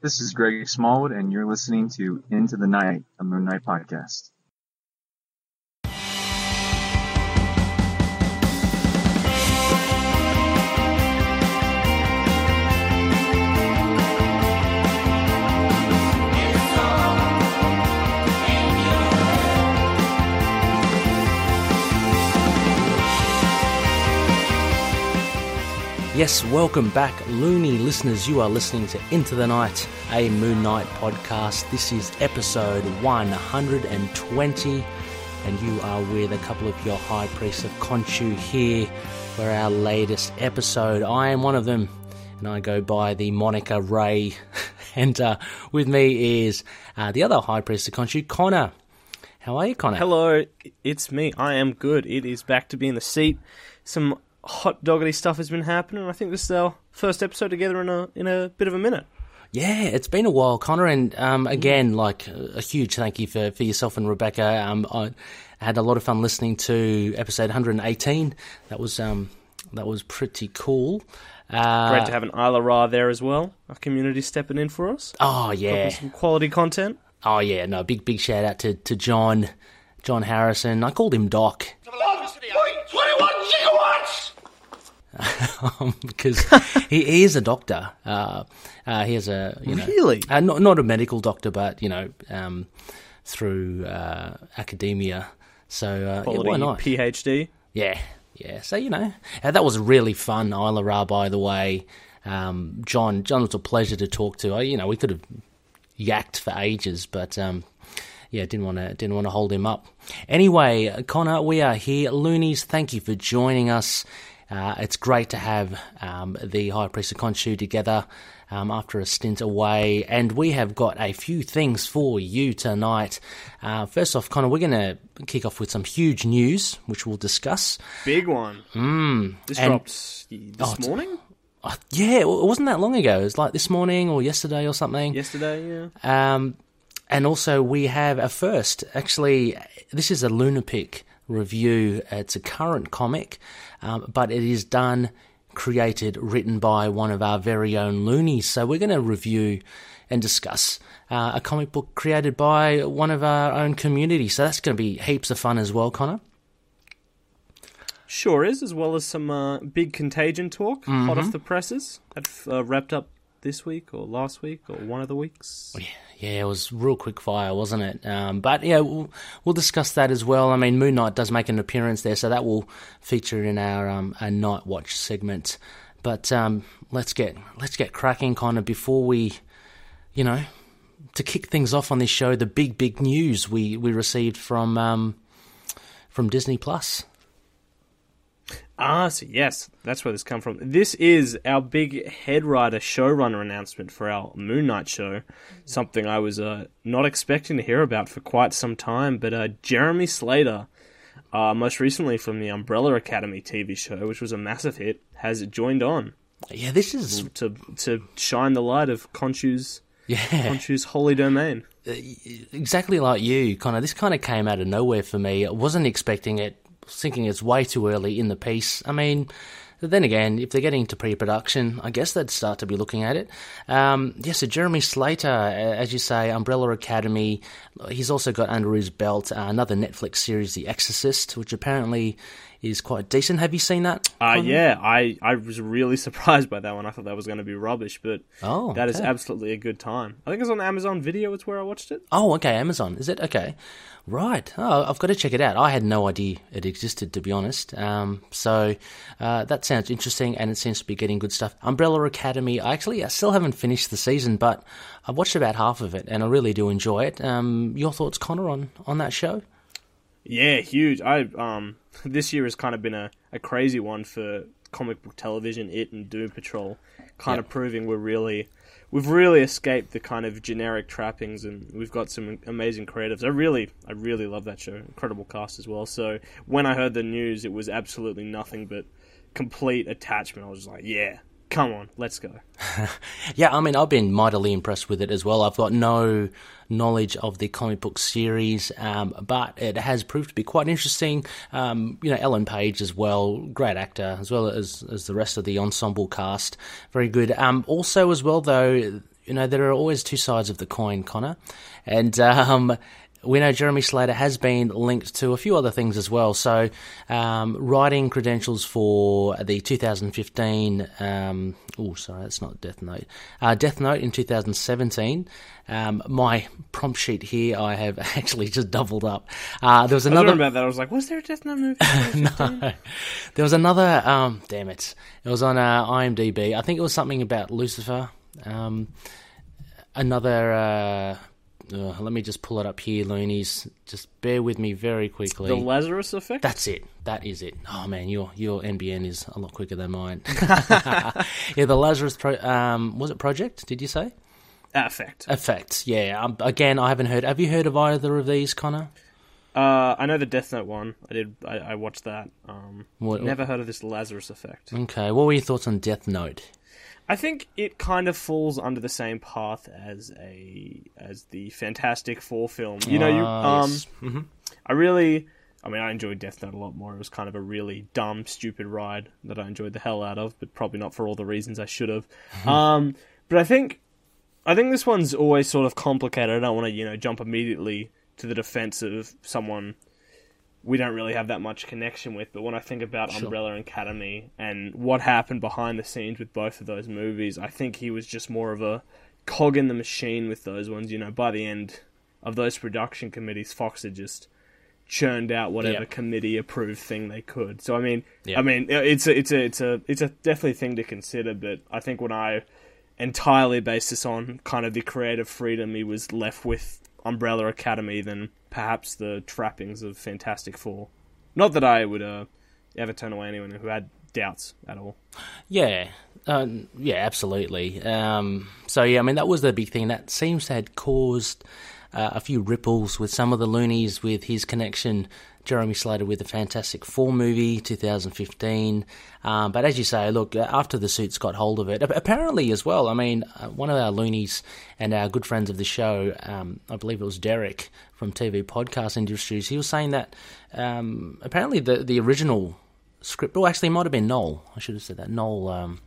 This is Greg Smallwood, and you're listening to Into the Night, a Moon Knight podcast. Yes, welcome back, loony listeners. You are listening to Into the Night, a Moon Knight podcast. This is episode 120, and you are with a couple of your High Priests of Khonshu here for our latest episode. I am one of them, and I go by the moniker Ray. and uh, with me is uh, the other High Priest of Khonshu, Connor. How are you, Connor? Hello, it's me. I am good. It is back to be in the seat. Some hot doggity stuff has been happening. I think this is our first episode together in a in a bit of a minute. Yeah, it's been a while, Connor, and um, again, like a huge thank you for, for yourself and Rebecca. Um, I had a lot of fun listening to episode 118. That was um, that was pretty cool. Uh, Great to have an Isla Ra there as well. Our community stepping in for us. Oh yeah, some quality content. Oh yeah, no, big big shout out to, to John, John Harrison. I called him Doc. 21 gigawatts! because he, he is a doctor. Uh, uh, he has a you know, Really? uh, not not a medical doctor, but you know um, through uh, academia. So uh, yeah, why not? PhD. Yeah, yeah. So you know uh, that was really fun. Isla Ra, by the way. Um, John, John was a pleasure to talk to. I, you know, we could have yacked for ages, but um, yeah, didn't want to didn't want to hold him up. Anyway, Connor, we are here. Loonies, thank you for joining us. Uh, it's great to have um, the High Priest of Khonshu together um, after a stint away, and we have got a few things for you tonight. Uh, first off, Connor, we're going to kick off with some huge news, which we'll discuss. Big one. Mm, This and- dropped this Oh, morning? Uh, yeah, it wasn't that long ago. It was like this morning or yesterday or something. Yesterday, yeah. Um, and also, we have a first. Actually, this is a Lunapic review. It's a current comic, um, but it is done, created, written by one of our very own loonies. So we're going to review and discuss uh, a comic book created by one of our own community. So that's going to be heaps of fun as well, Connor. Sure is, as well as some uh, big contagion talk, hot Mm-hmm. off the presses. That uh, wrapped up this week or last week or one of the weeks. Yeah, it was real quick fire, wasn't it? Um, but yeah, we'll, we'll discuss that as well. I mean, Moon Knight does make an appearance there, so that will feature in our um, our Night Watch segment. But um, let's get let's get cracking, Connor. Before we, you know, to kick things off on this show, the big big news we we received from um, from Disney Plus. Ah, so yes, that's where this come from. This is our big head writer showrunner announcement for our Moon Knight show. Something I was uh, not expecting to hear about for quite some time, but uh, Jeremy Slater, uh, most recently from the Umbrella Academy TV show, which was a massive hit, has joined on Yeah, this is to to shine the light of Khonshu's yeah. Khonshu's holy domain. exactly like you, Connor. This kind of came out of nowhere for me. I wasn't expecting it. Thinking it's way too early in the piece. I mean, then again, if they're getting into pre-production, I guess they'd start to be looking at it. Um, yeah, so Jeremy Slater, as you say, Umbrella Academy. He's also got under his belt uh, another Netflix series, The Exorcist, which apparently is quite decent. Have you seen that? Uh, yeah, I, I was really surprised by that one. I thought that was going to be rubbish, but Oh, that is okay. absolutely a good time. I think it's on Amazon Video. It's where I watched it. Oh, okay, Amazon. Is it? Okay. Right. Oh, I've got to check it out. I had no idea it existed, to be honest. Um, so uh, that sounds interesting, and it seems to be getting good stuff. Umbrella Academy. I actually I still haven't finished the season, but I've watched about half of it, and I really do enjoy it. Um, your thoughts, Connor, on on that show? Yeah, huge. I um this year has kind of been a, a crazy one for comic book television, it and Doom Patrol, kind Yep. of proving we're really we've really escaped the kind of generic trappings and we've got some amazing creatives. I really I really love that show. Incredible cast as well. So when I heard the news it was absolutely nothing but complete attachment. I was just like, Yeah, come on, let's go. Yeah, I mean, I've been mightily impressed with it as well. I've got no knowledge of the comic book series, um, but it has proved to be quite interesting. Um, you know, Ellen Page as well, great actor, as well as as the rest of the ensemble cast, very good. Um, also, as well though. you know, there are always two sides of the coin, Connor. And um, we know Jeremy Slater has been linked to a few other things as well. So, um, writing credentials for the 2015. Um, oh, sorry, that's not Death Note. Uh, Death Note in 2017. Um, my prompt sheet here, I have actually just doubled up. Uh, there was I was another. about that. I was like, was there a Death Note movie? no, there was another. Um, damn it! It was on uh, IMDb. I think it was something about Lucifer. Um, another. Uh, let me just pull it up here, loonies. Just bear with me very quickly. the Lazarus Effect. That's it. That is it. Oh man, your your NBN is a lot quicker than mine. yeah, the Lazarus Pro- um, was it project? Did you say Effect. effects? Yeah. Um, again, I haven't heard. Have you heard of either of these, Connor? Uh, I know the Death Note one. I did. I, I watched that. Um, What- never heard of this Lazarus Effect. Okay. What were your thoughts on Death Note? I think it kind of falls under the same path as a as the Fantastic Four film. You know, you Ah, um, yes. Mhm. I really, I mean, I enjoyed Death Note a lot more. It was kind of a really dumb, stupid ride that I enjoyed the hell out of, but probably not for all the reasons I should have. um, but I think, I think this one's always sort of complicated. I don't want to, you know, jump immediately to the defense of someone we don't really have that much connection with. But when I think about Sure. Umbrella Academy and what happened behind the scenes with both of those movies, I think he was just more of a cog in the machine with those ones. You know, by the end of those production committees, Fox had just churned out whatever Yeah. committee approved thing they could. So I mean, Yeah. I mean, it's a, it's a, it's a, it's a definitely thing to consider. But I think when I entirely based this on kind of the creative freedom he was left with Umbrella Academy, then perhaps the trappings of Fantastic Four. Not that I would uh, ever turn away anyone who had doubts at all. Yeah, uh, yeah, absolutely. Um, so yeah, I mean that was the big thing that seems to have caused uh, a few ripples with some of the loonies with his connection, Jeremy Slater with the Fantastic Four movie, 2015. Um, but as you say, look, uh, after the suits got hold of it, apparently as well. I mean, uh, one of our loonies and our good friends of the show, um, I believe it was Derek from TV Podcast Industries. He was saying that um, apparently the the original script, or actually, it might have been Noel. I should have said that. Noel. Um,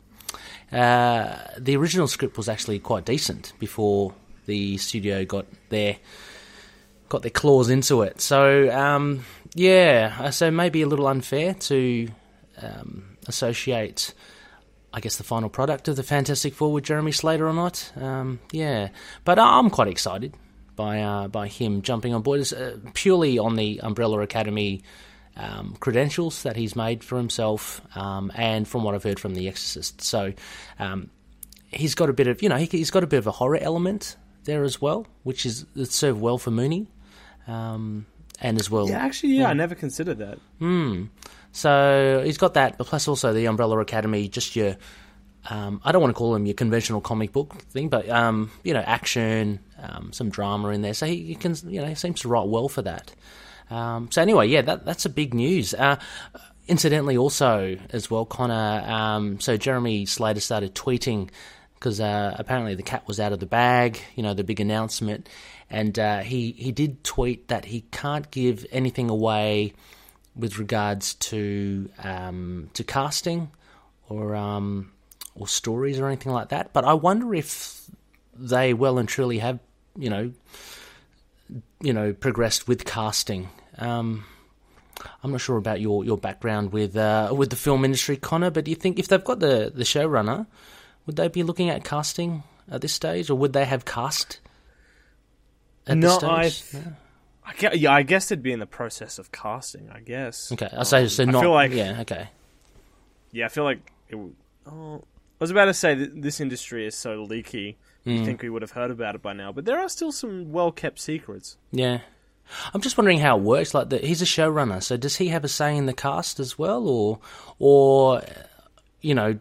uh, the original script was actually quite decent before the studio got their got their claws into it. So um, yeah, uh, so maybe a little unfair to um, associate. I guess the final product of the Fantastic Four with Jeremy Slater or not. Um, yeah, but I'm quite excited by uh, by him jumping on board. It's, uh, purely on the Umbrella Academy um, credentials that he's made for himself, um, and from what I've heard from The Exorcist. So um, he's got a bit of you know he, he's got a bit of a horror element there as well, which is it served well for Mooney, um, and as well. Yeah, actually, yeah, I never considered that. So he's got that, but plus also the Umbrella Academy, just your. Um, I don't want to call them your conventional comic book thing, but um, you know, action, um, some drama in there. So he, he can, you know, he seems to write well for that. Um, so anyway, yeah, that that's a big news. Uh, incidentally, also as well, Connor. Um, so Jeremy Slater started tweeting because uh, apparently the cat was out of the bag. You know, the big announcement, and uh, he he did tweet that he can't give anything away with regards to um, to casting or um, or stories or anything like that. But I wonder if they well and truly have you know you know progressed with casting. Um, I'm not sure about your, your background with uh, with the film industry, Connor. But do you think if they've got the the showrunner, would they be looking at casting at this stage, or would they have cast No, this stage? I- I yeah, I guess it'd be in the process of casting. I guess. Okay, I say so. I Not feel like- yeah. Okay. Yeah, I feel like it. w- Oh, I was about to say that this industry is so leaky. Hmm. You think we would have heard about it by now, but there are still some well kept secrets. Yeah. I'm just wondering how it works. Like, the, he's a showrunner, so does he have a say in the cast as well, or, or, you know,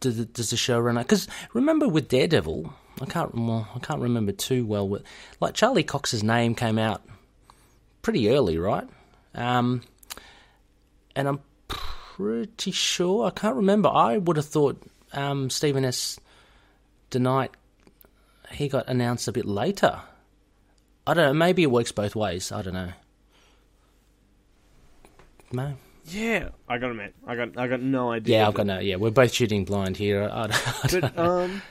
does the, does the showrunner? Because remember with Daredevil, I can't, well, I can't remember too well. With, like Charlie Cox's name came out pretty early, right? Um, and I'm pretty sure I can't remember. I would have thought um, Steven S. DeKnight he got announced a bit later. I don't know. Maybe it works both ways. I don't know. No. Yeah, I got to admit, I got I got no idea. Yeah, I've got no. Yeah, we're both shooting blind here. I, I don't But know. um,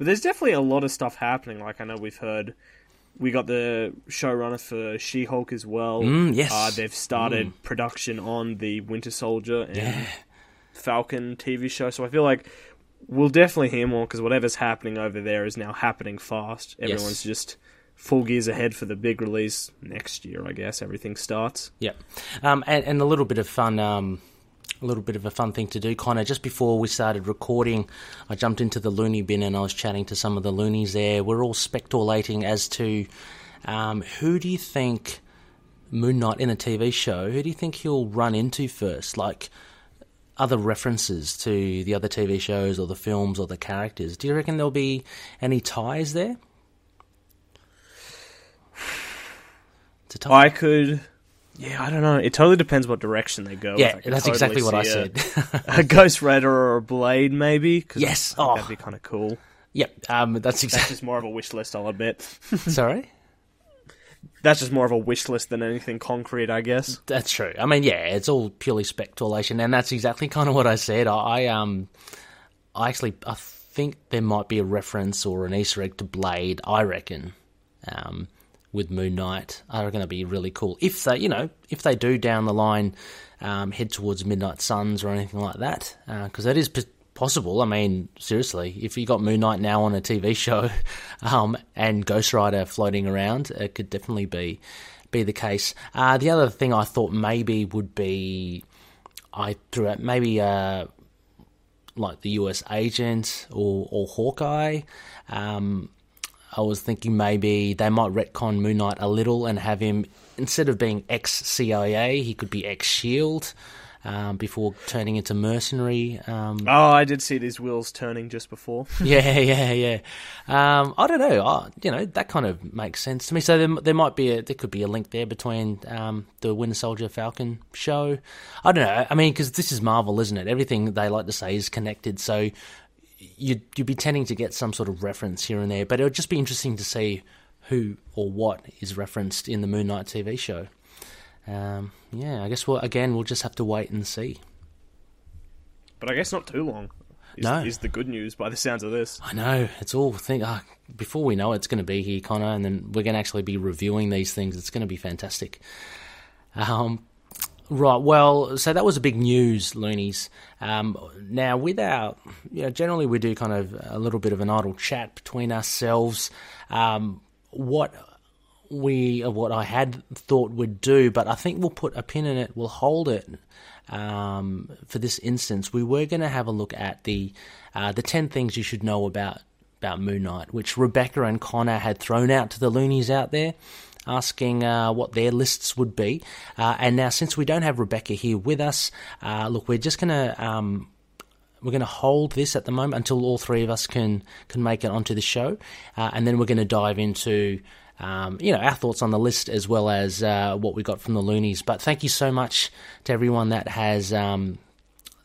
But there's definitely a lot of stuff happening. Like I know we've heard we got the showrunner for She-Hulk as well. Mm, yes. uh, they've started production on the Winter Soldier and Yeah. Falcon TV show. So I feel like we'll definitely hear more because whatever's happening over there is now happening fast. Everyone's just full gears ahead for the big release next year. I guess everything starts. Yep. Um, and, and a little bit of fun, um, a little bit of a fun thing to do, Connor. Just before we started recording, I jumped into the loony bin and I was chatting to some of the loonies there. We're all speculating as to um, who do you think Moon Knight in a TV show, who do you think he'll run into first? Like other references to the other TV shows or the films or the characters. Do you reckon there'll be any ties there? I could. Yeah, I don't know. It totally depends what direction they go. Yeah, that's totally exactly what I see a- said. A, Ghost Rider or a Blade, maybe. 'cause Yes. Oh. that'd be kind of cool. yep, um, that's That's just more of a wish list, I'll admit. Sorry, That's just more of a wish list than anything concrete, I guess. that's true. I mean, yeah, it's all purely speculation, and that's exactly kind of what I said. I, I um, I actually I think there might be a reference or an Easter egg to Blade. I reckon, um, with Moon Knight, are going that'd be really cool if they, you know, if they do down the line um, head towards Midnight Suns or anything like that, because that is p- possible. I mean, seriously, if you got Moon Knight now on a TV show um, and Ghost Rider floating around, it could definitely be be the case. Uh, the other thing I thought maybe would be I threw out maybe uh, like the US agent or, or Hawkeye. Um, I was thinking maybe they might retcon Moon Knight a little and have him instead of being ex CIA, he could be ex Shield um, before turning into mercenary. Um, Oh, I did see these wheels turning just before. yeah, yeah, yeah. Um, I don't know. I, you know, that kind of makes sense to me. So there, there might be a, there could be a link there between um, the Winter Soldier Falcon show. I don't know. I mean, because this is Marvel, isn't it? Everything they like to say is connected. So you'd you'd be tending to get some sort of reference here and there. But it would just be interesting to see who or what is referenced in the Moon Knight TV show. Um, yeah, I guess we'll again we'll just have to wait and see. But I guess not too long. Is, No. is the good news by the sounds of this. I know it's all think uh, before we know it, it's going to be here, Connor, and then we're going to actually be reviewing these things. It's going to be fantastic. Um, right. Well, so that was a big news, loonies. Um, now, with our, you know, generally we do kind of a little bit of an idle chat between ourselves. Um, what we what I had thought we'd do, but I think we'll put a pin in it. We'll hold it um, for this instance. We were going to have a look at the uh, the ten things you should know about about Moon Knight, which Rebecca and Connor had thrown out to the loonies out there. Asking uh, what their lists would be, uh, and now since we don't have Rebecca here with us, uh, look, we're just gonna um, we're going to hold this at the moment until all three of us can can make it onto the show, uh, and then we're going to dive into um, you know our thoughts on the list as well as uh, what we got from the loonies. But thank you so much to everyone that has. Um,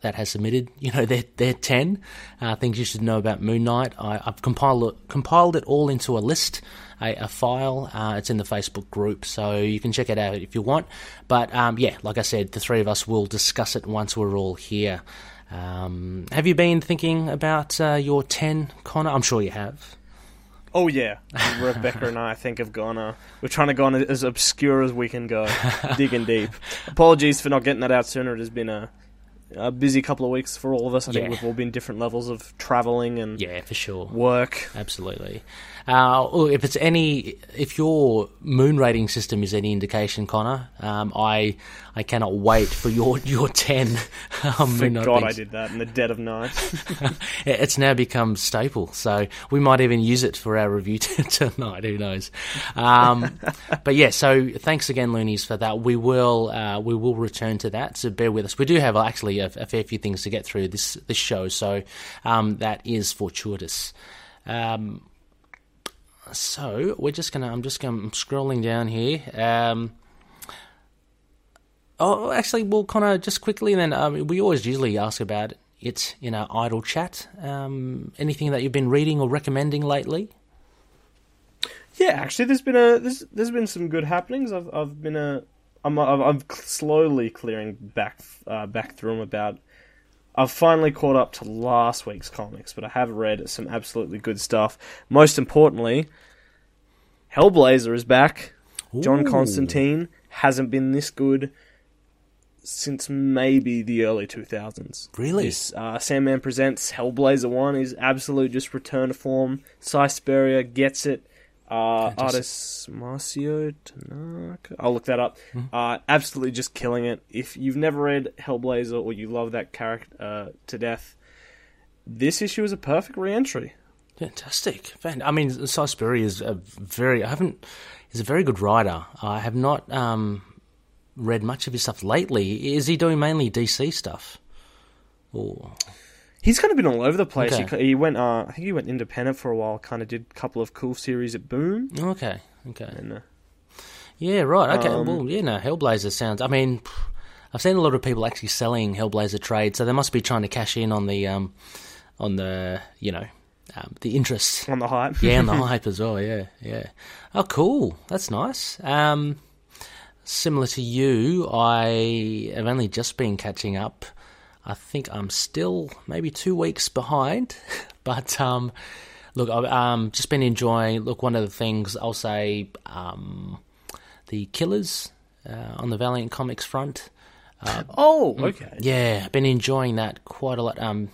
that has submitted, you know, their their ten uh, things you should know about Moon Knight. I, I've compiled compiled it all into a list, a, a file. Uh, it's in the Facebook group, so you can check it out if you want. But um, yeah, like I said, the three of us will discuss it once we're all here. Um, have you been thinking about uh, your ten, Connor? I'm sure you have. Oh yeah, Rebecca and I, I think have gone. Uh, we're trying to go on as obscure as we can go, digging deep. Apologies for not getting that out sooner. It has been a, a busy couple of weeks for all of us. I Yeah. think we've all been different levels of traveling and Yeah, for sure. work. Absolutely. Uh, if it's any, if your moon rating system is any indication, Connor, um, I I cannot wait for your your ten. Um, Thank God I did that in the dead of night. It's now become staple, so we might even use it for our review tonight. Who knows? Um, but yeah, so thanks again, Loonies, for that. We will uh, we will return to that. So bear with us. We do have uh, actually a, a fair few things to get through this this show, so um, that is fortuitous. Um, so we're just gonna. I'm just gonna. I'm scrolling down here. Um, oh, actually, we'll kind of just quickly. Then um, we always usually ask about it in our idle chat. Um, anything that you've been reading or recommending lately? Yeah, actually, there's been a there's there's been some good happenings. I've I've been a I'm I'm, I'm slowly clearing back uh, back through 'em about I've finally caught up to last week's comics, but I have read some absolutely good stuff. Most importantly, Hellblazer is back. John Constantine hasn't been this good since maybe the early 2000s. Really? This uh, Sandman Presents Hellblazer 1 is absolute just return to form. Si Spurrier gets it. Uh, artist Marcio Tanaka. I'll look that up. Hmm. Uh, absolutely just killing it. If you've never read Hellblazer or you love that character uh, to death, this issue is a perfect re-entry. Fantastic. Fan- I mean, Si is a very. I haven't. He's a very good writer. I have not um, read much of his stuff lately. Is he doing mainly DC stuff? Or He's kind of been all over the place. Okay. He, he went, uh, I think he went independent for a while. Kind of did a couple of cool series at Boom, okay, okay. and uh, Yeah, right. Okay. Um, well, yeah, no, Hellblazer sounds. I mean, I've seen a lot of people actually selling Hellblazer trade, so they must be trying to cash in on the, um, on the, you know, um, the interest. on the hype. Yeah, and the hype as well. Yeah, yeah. Oh, cool. That's nice. Um, similar to you, I have only just been catching up. I think I'm still maybe two weeks behind, but um, look, I've um, just been enjoying. Look, one of the things I'll say, um, the Killers uh, on the Valiant Comics front. Oh, okay. Yeah, I've been enjoying that quite a lot. Um,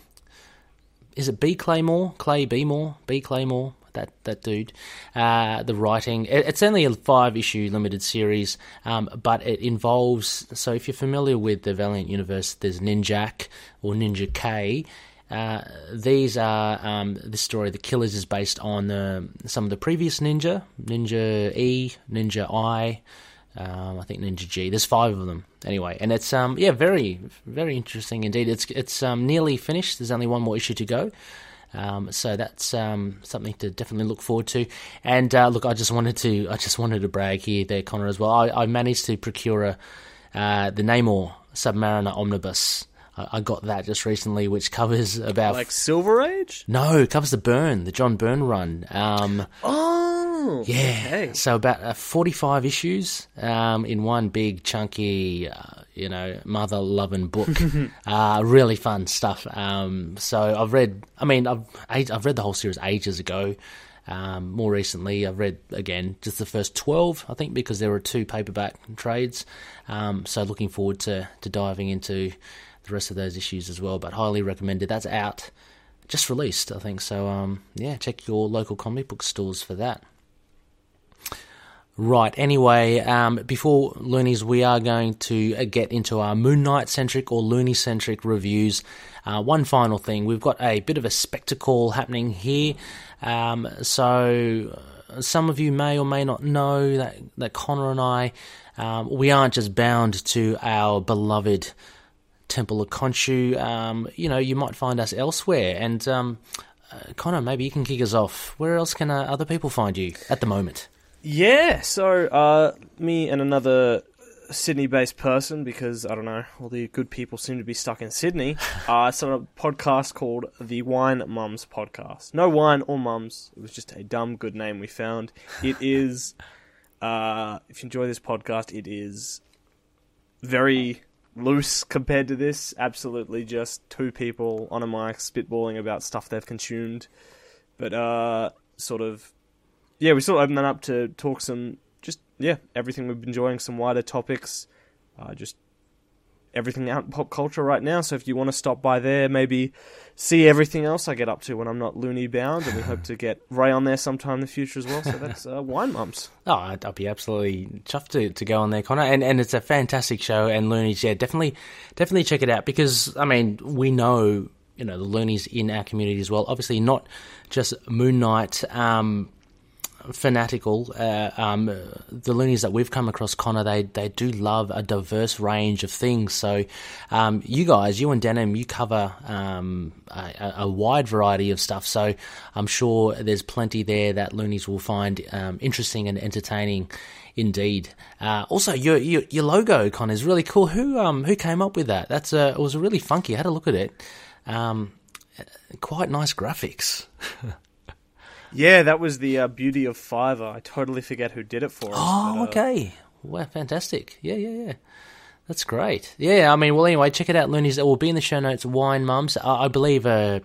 is it B Clay Moore? Clay B More? B Clay Moore? That that dude. Uh, the writing. It, it's only a five issue limited series, um, but it involves. So if you're familiar with the Valiant universe, there's Ninjak or Ninja K. Uh, these are um, this story. The Killers is based on uh, some of the previous Ninja, Ninja E, Ninja I, um, I think Ninja G. There's five of them anyway, and it's um yeah very very interesting indeed. It's it's um nearly finished. There's only one more issue to go. Um, so that's um, something to definitely look forward to. And uh, look, I just wanted to I just wanted to brag here, there, Connor, as well. I, I managed to procure a, uh, the Namor Submariner Omnibus. I, I got that just recently, which covers about Like Silver Age. no, it covers the Byrne, the John Byrne run. Um, Oh, yeah. okay. So about uh, 45 issues um, in one big, chunky, uh, you know, mother loving book. uh, really fun stuff. Um, so I've read, I mean, I've, I've read the whole series ages ago. Um, more recently, I've read again just the first 12, I think, because there were two paperback trades. Um, so looking forward to, to diving into the rest of those issues as well. But highly recommended. That's out, just released, I think. So um, yeah, check your local comic book stores for that. Right. Anyway, um, before Loonies, we are going to uh, get into our Moon Knight centric or Looney centric reviews. Uh, one final thing, we've got a bit of a spectacle happening here. Um, so, uh, some of you may or may not know that that Connor and I, um, we aren't just bound to our beloved Temple of Khonshu. Um, you know, you might find us elsewhere. And um, uh, Connor, maybe you can kick us off. Where else can uh, other people find you at the moment? Yeah, so uh, me and another Sydney-based person, because I don't know, all the good people seem to be stuck in Sydney. I uh, started a podcast called the Wine Mums Podcast. No wine or mums. It was just a dumb good name we found. It is. Uh, if you enjoy this podcast, it is very loose compared to this. Absolutely, just two people on a mic spitballing about stuff they've consumed, but uh, sort of yeah, we sort of open that up to talk some, just yeah, everything we've been enjoying, some wider topics, uh, just everything out in pop culture right now. So if you want to stop by there, maybe see everything else I get up to when I'm not loony bound, and we hope to get Ray on there sometime in the future as well. So that's uh, Wine Mums. Oh, I'd, be absolutely chuffed to, to go on there, Connor. And and it's a fantastic show. And Loonies, yeah, definitely definitely check it out because I mean we know you know the Loonies in our community as well. Obviously, not just Moon Knight. Um, fanatical. Uh, um, the loonies that we've come across, Connor, they they do love a diverse range of things. So, um, you guys, you and Denim, you cover um, a, a wide variety of stuff. So, I'm sure there's plenty there that loonies will find um, interesting and entertaining. Indeed. Uh, also, your, your your logo, Connor, is really cool. Who um who came up with that? That's uh, it was really funky. I had a look at it. Um, quite nice graphics. Yeah, that was the uh, beauty of Fiverr. I totally forget who did it for us. Oh, but, uh, okay. Wow, fantastic. Yeah, yeah, yeah. That's great. Yeah, I mean, well, anyway, check it out, Loonies. It will be in the show notes. Wine Mums. I, I believe uh,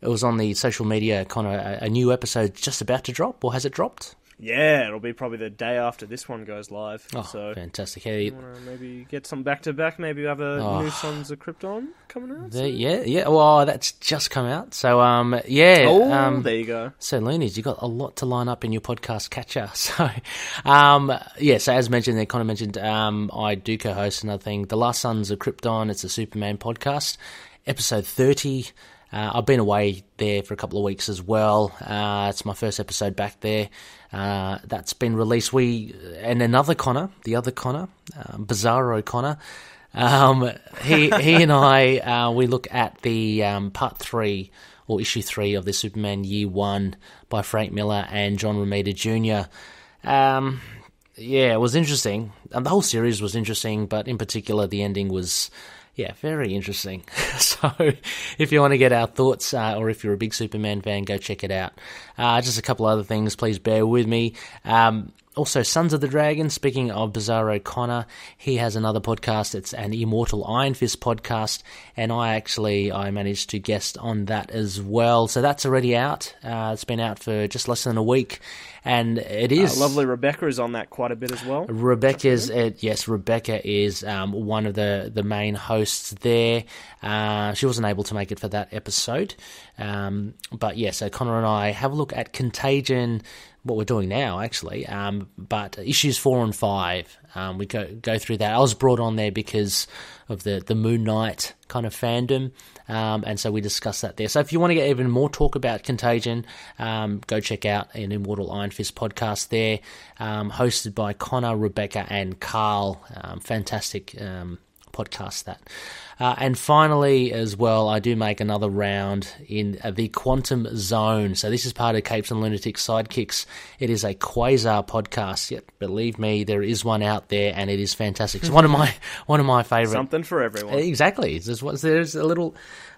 it was on the social media. Kind of a, a new episode just about to drop, or has it dropped? Yeah, it'll be probably the day after this one goes live. Oh, so fantastic! Hey, maybe get some back to back. Maybe have a Oh. new Sons of Krypton coming out. there, yeah, yeah. Well, that's just come out. So, um, yeah. Oh, um, there you go. So, Loonies, you've got a lot to line up in your podcast catcher. So, um, yeah, so as mentioned, they kind of mentioned um, I do co host another thing, The Last Sons of Krypton. It's a Superman podcast, episode 30. Uh, I've been away there for a couple of weeks as well. Uh, it's my first episode back there. Uh, that's been released. We and another Connor, the other Connor, uh, Bizarro Connor. Um, he he and I uh, we look at the um, part three or issue three of the Superman Year One by Frank Miller and John Romita Jr. Um, yeah, it was interesting. And the whole series was interesting, but in particular, the ending was, yeah, very interesting. so, if you want to get our thoughts, uh, or if you're a big Superman fan, go check it out. Uh, just a couple other things, please bear with me. Um, also, Sons of the Dragon, speaking of Bizarro Connor, he has another podcast. It's an Immortal Iron Fist podcast, and I actually, I managed to guest on that as well. So that's already out. Uh, it's been out for just less than a week, and it is Uh, lovely Rebecca is on that quite a bit as well. Rebecca's uh, yes, Rebecca is um, one of the, the main hosts there. Uh, she wasn't able to make it for that episode, um, but yeah. So Connor and I have a look at Contagion, what we're doing now actually. Um, but issues four and five, um, we go go through that. I was brought on there because of the the Moon Knight kind of fandom. Um, and so we discussed that there. So if you want to get even more talk about Contagion, um, go check out an Immortal Iron Fist podcast there, um, hosted by Connor, Rebecca, and Carl. Um, fantastic podcast that. Uh, and finally, as well, I do make another round in uh, the Quantum Zone. So this is part of Capes and Lunatics Sidekicks. It is a Quasar podcast. Yet, believe me, there is one out there, and it is fantastic. It's one of my one of my favorite Something for everyone. Exactly. There's, there's a little,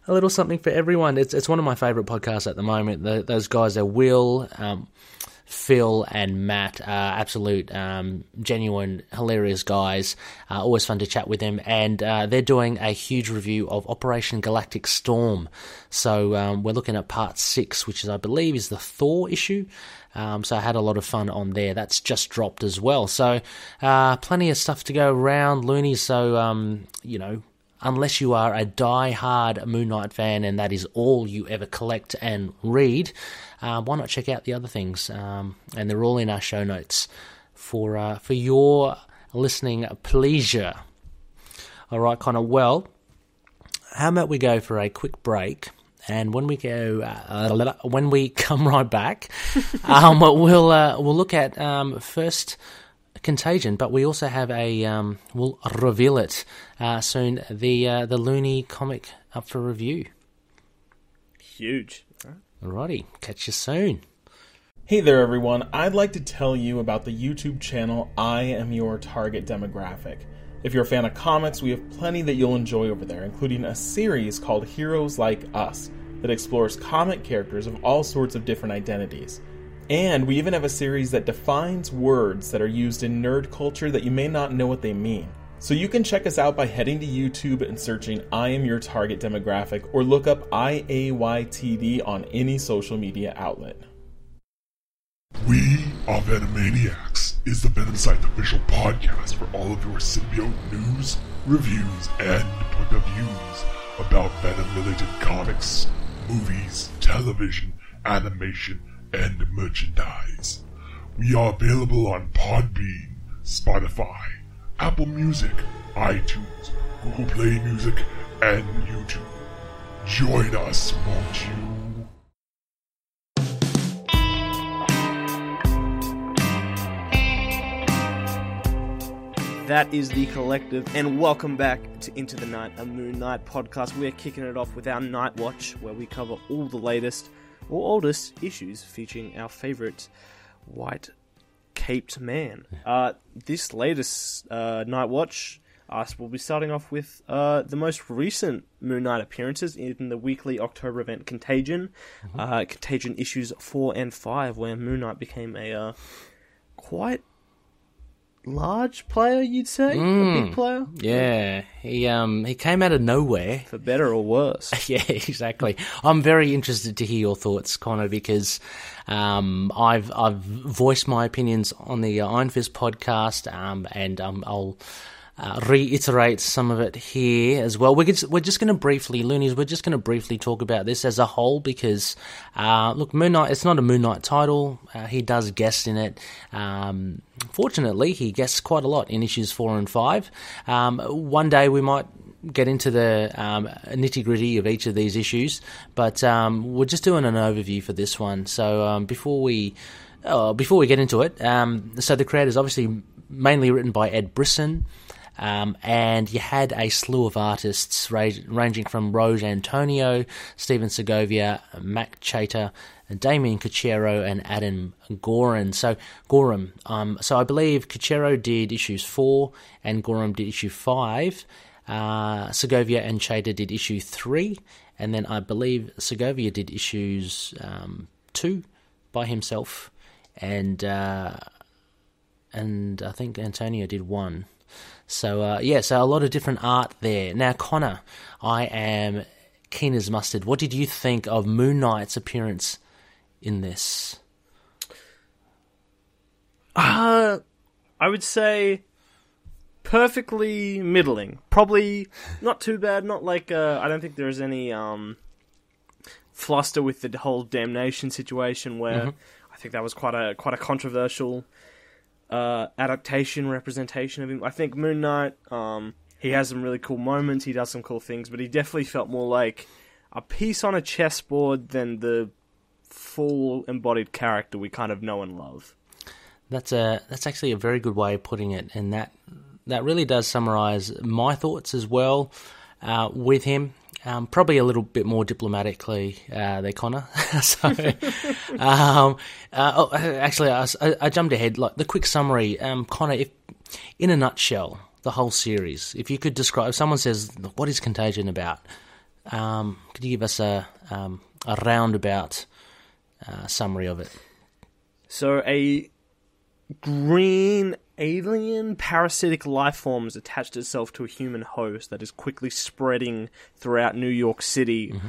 a little something for everyone. It's it's one of my favorite podcasts at the moment. The, those guys are Will, um, Phil, and Matt. Uh, absolute, um, genuine, hilarious guys. Uh, always fun to chat with them, and uh, they're doing a huge review of Operation Galactic Storm. So um, we're looking at part six, which is I believe is the Thor issue. Um, so I had a lot of fun on there. That's just dropped as well. So uh, plenty of stuff to go around, Looney. So um, you know, unless you are a die-hard Moon Knight fan and that is all you ever collect and read, uh, why not check out the other things? Um, and they're all in our show notes for uh, for your listening pleasure. All right, Connor. Well, how about we go for a quick break? And when we go, uh, when we come right back, um, we'll uh, we'll look at um, first Contagion, but we also have a um, we'll reveal it uh, soon. The uh, the Looney comic up for review. Huge. Alrighty, catch you soon. Hey there, everyone. I'd like to tell you about the YouTube channel I Am Your Target Demographic. If you're a fan of comics, we have plenty that you'll enjoy over there, including a series called Heroes Like Us that explores comic characters of all sorts of different identities. And we even have a series that defines words that are used in nerd culture that you may not know what they mean. So you can check us out by heading to YouTube and searching I am your target demographic or look up IAYTD on any social media outlet. We are Venomaniacs is the Venom Site official podcast for all of your symbiote news, reviews, and point of views about Venom-related comics, movies, television, animation, and merchandise. We are available on Podbean, Spotify, Apple Music, iTunes, Google Play Music, and YouTube. Join us, won't you? That is the collective, and welcome back to Into the Night, a Moon Knight podcast. We're kicking it off with our Night Watch, where we cover all the latest or oldest issues featuring our favorite white caped man. Uh, this latest uh, Night Watch, uh, we'll be starting off with uh, the most recent Moon Knight appearances in the weekly October event Contagion, uh, Contagion issues four and five, where Moon Knight became a uh, quite large player, you'd say, a Mm. big player, Yeah, he um he came out of nowhere. for better or worse. Yeah, exactly. I'm very interested to hear your thoughts, Connor, because um, I've I've voiced my opinions on the uh, Iron Fist podcast, um, and um, I'll. Uh, reiterate some of it here as well. We're just, we're just going to briefly, Loonies, we're just going to briefly talk about this as a whole because, uh, look, Moon Knight, it's not a Moon Knight title. Uh, he does guest in it. Um, fortunately, he guests quite a lot in issues four and five. Um, one day we might get into the um, nitty gritty of each of these issues, but um, we're just doing an overview for this one. So um, before we uh, before we get into it, um, so the creator is obviously mainly written by Ed Brisson. Um, and you had a slew of artists ra- ranging from Rose Antonio, Stephen Segovia, Mack Chater, Damien Cachero, and Adam Goran. So Gorham. Um, so I believe Cachero did issues four, and Gorham did issue five. Uh, Segovia and Chater did issue three, and then I believe Segovia did issues um, two by himself, and uh, and I think Antonio did one. So uh, yeah, so a lot of different art there. Now, Connor, I am keen as mustard. What did you think of Moon Knight's appearance in this? Uh, I would say perfectly middling. Probably not too bad. Not like uh, I don't think there's any um fluster with the whole damnation situation where I think that was quite a quite a controversial uh, adaptation representation of him. I think Moon Knight um he has some really cool moments. He does some cool things, but he definitely felt more like a piece on a chessboard than the full embodied character we kind of know and love. That's a that's actually a very good way of putting it, and that that really does summarise my thoughts as well uh, with him. Um, probably a little bit more diplomatically uh, there, Connor. so, um, uh, oh, actually, I, I- jumped ahead. Like the quick summary, um, Connor. If in a nutshell, the whole series. If you could describe, if someone says, "What is Contagion about?" Um, could you give us a um, a roundabout uh, summary of it? So a green alien parasitic life forms attached itself to a human host that is quickly spreading throughout New York City. Mm-hmm.